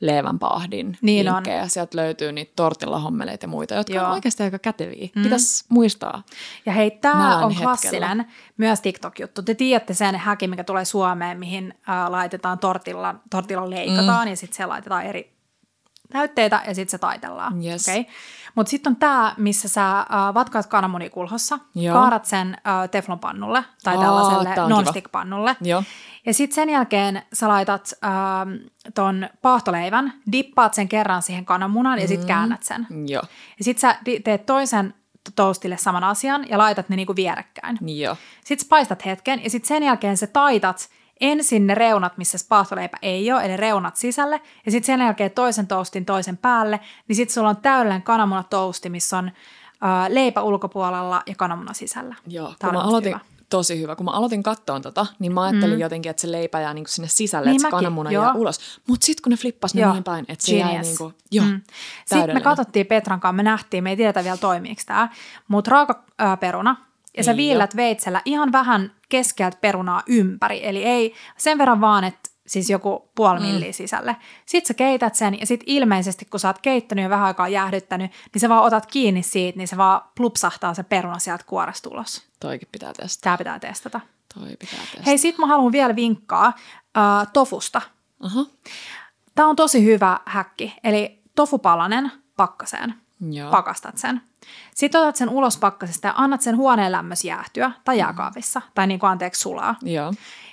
leivänpahdin niin vinkkejä. On. Sieltä löytyy niitä tortillahommeleita ja muita, jotka Joo. on oikeasti aika käteviä. Mm. Pitäisi muistaa. Ja hei, tämä on klassinen myös TikTok-juttu. Te tiedätte sen häkin, mikä tulee Suomeen, mihin äh, laitetaan tortilla, tortilla leikataan mm. ja sitten se laitetaan eri näytteitä ja sitten se taitellaan. Yes. Okay? Mutta sitten on tämä, missä sä äh, vatkaat kananmunikulhossa, Joo. kaarat sen äh, teflonpannulle tai oh, tällaiselle non-stick-pannulle. Joo. Ja sitten sen jälkeen sä laitat äh, ton paahtoleivän, dippaat sen kerran siihen kananmunan ja sitten mm. käännät sen. Joo. Ja sitten sä teet toisen toastille saman asian ja laitat ne niinku vierekkäin. Joo. Sitten paistat hetken ja sitten sen jälkeen sä taitat – ensin ne reunat, missä spaahtoleipä ei ole, eli reunat sisälle, ja sitten sen jälkeen toisen toastin toisen päälle, niin sitten sulla on täydellinen kananmunatousti, missä on ää, leipä ulkopuolella ja kananmuna sisällä. Joo, Tämä kun mä aloitin, tosi hyvä. Kun mä aloitin katsoa tota, niin mä ajattelin mm. jotenkin, että se leipä jää niinku sinne sisälle, niin että se kananmuna jää ulos. Mutta sitten kun ne flippasi ne niin päin, että se Genius. jäi niinku, joo, mm. Sitten me katsottiin Petran kanssa, me nähtiin, me ei tiedetä vielä toimiiko tämä, mutta raaka ää, peruna, ja sä niin viillät veitsellä ihan vähän keskeltä perunaa ympäri. Eli ei sen verran vaan, että siis joku puoli mm. milliä sisälle. Sitten sä keität sen ja sitten ilmeisesti kun sä oot keittänyt ja vähän aikaa jäähdyttänyt, niin sä vaan otat kiinni siitä, niin se vaan plupsahtaa se peruna sieltä kuoresta ulos. Toikin pitää testata. Tää pitää testata. Toi pitää testata. Hei, sit mä haluan vielä vinkkaa uh, tofusta. Uh-huh. Tää on tosi hyvä häkki. Eli tofupalanen pakkaseen. Joo. Pakastat sen. Sitten otat sen ulos pakkasesta ja annat sen huoneen lämmössä jäähtyä tai jääkaapissa. Mm. Tai niin kuin anteeksi sulaa. Joo.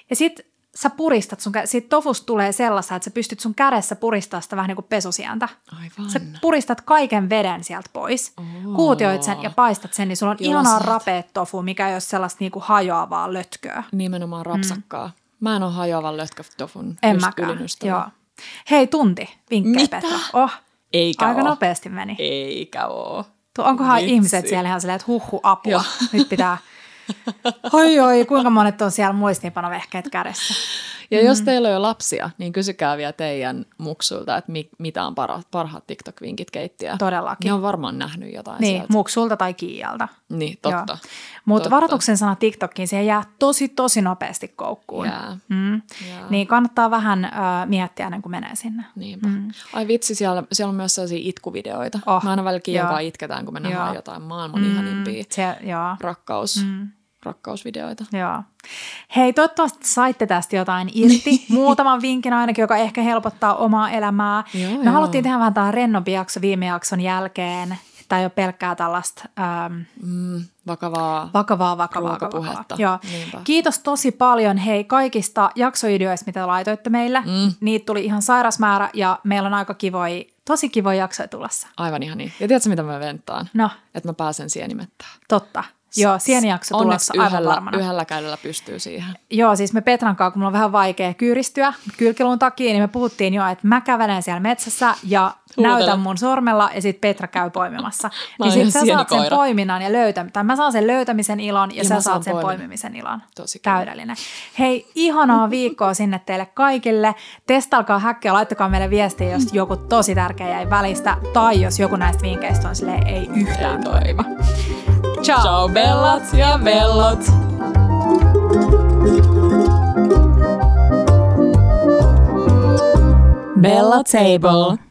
Ja sitten sä puristat sun, siitä tofusta tulee sellaista, että sä pystyt sun kädessä puristaa sitä vähän niin kuin pesusientä. Aivan. Sä puristat kaiken veden sieltä pois, oh. kuutioit sen ja paistat sen, niin sulla on Joo, ihanaa rapeet tofu, mikä ei ole sellaista niin kuin hajoavaa lötköä. Nimenomaan rapsakkaa. Mm. Mä en ole hajoavan lötkötofun en mäkään, joo. Hei, tunti vinkkejä, Mitä? Petra. Oh, Eikä Aika oo. nopeasti meni. Eikä oo. Onkohan Vitsi. ihmiset siellä ihan silleen, että huhhu apua, Joo. nyt pitää (laughs) Oi oi, kuinka monet on siellä muistiinpanovehkeet kädessä. Ja mm. jos teillä on jo lapsia, niin kysykää vielä teidän muksulta, että mi- mitä on parhaat, parhaat TikTok-vinkit keittiä. Todellakin. Ne on varmaan nähnyt jotain Niin, sieltä. muksulta tai Kiialta. Niin, totta. Mutta varoituksen sana TikTokkiin, se jää tosi tosi nopeasti koukkuun. Jää. Mm. Jää. Niin kannattaa vähän äh, miettiä ennen kuin menee sinne. Niinpä. Mm. Ai vitsi, siellä, siellä on myös sellaisia itkuvideoita. Oh, Mä aina välillä itketään, kun me nähdään jotain maailman mm. ihanimpia se, joo. rakkaus. Mm rakkausvideoita. Joo. Hei, toivottavasti saitte tästä jotain irti. (laughs) Muutaman vinkin ainakin, joka ehkä helpottaa omaa elämää. Joo, Me joo. haluttiin tehdä vähän tämä rennompi jakso viime jakson jälkeen. Tai ei ole pelkkää tällaista ähm, mm, vakavaa, vakavaa, vakavaa, vakavaa. Joo. Kiitos tosi paljon hei kaikista jaksoideoista, mitä laitoitte meille. Mm. Niitä tuli ihan sairas määrä ja meillä on aika kivoja, tosi kivoja jaksoja tulossa. Aivan ihan niin. Ja tiedätkö, mitä mä ventaan? No. Että mä pääsen sienimettään. Totta. Joo, sienijakso tulossa yhdellä, aivan varmana. yhdellä kädellä pystyy siihen. Joo, siis me Petran kanssa, kun mulla on vähän vaikea kyyristyä kylkiluun takia, niin me puhuttiin jo, että mä kävelen siellä metsässä ja Huutele. näytän mun sormella ja sitten Petra käy poimimassa. niin sitten sä saat sen poiminnan ja löytämisen, tai mä saan sen löytämisen ilon ja, ja sä saat sen poimin. poimimisen ilon. Tosi Täydellinen. Hei, ihanaa (laughs) viikkoa sinne teille kaikille. Testalkaa häkkiä, laittakaa meille viestiä, jos joku tosi tärkeä jäi välistä, tai jos joku näistä vinkkeistä on silleen, ei yhtään ei toimi. Ciao, Ciao bellat ja bellot! Bella Table.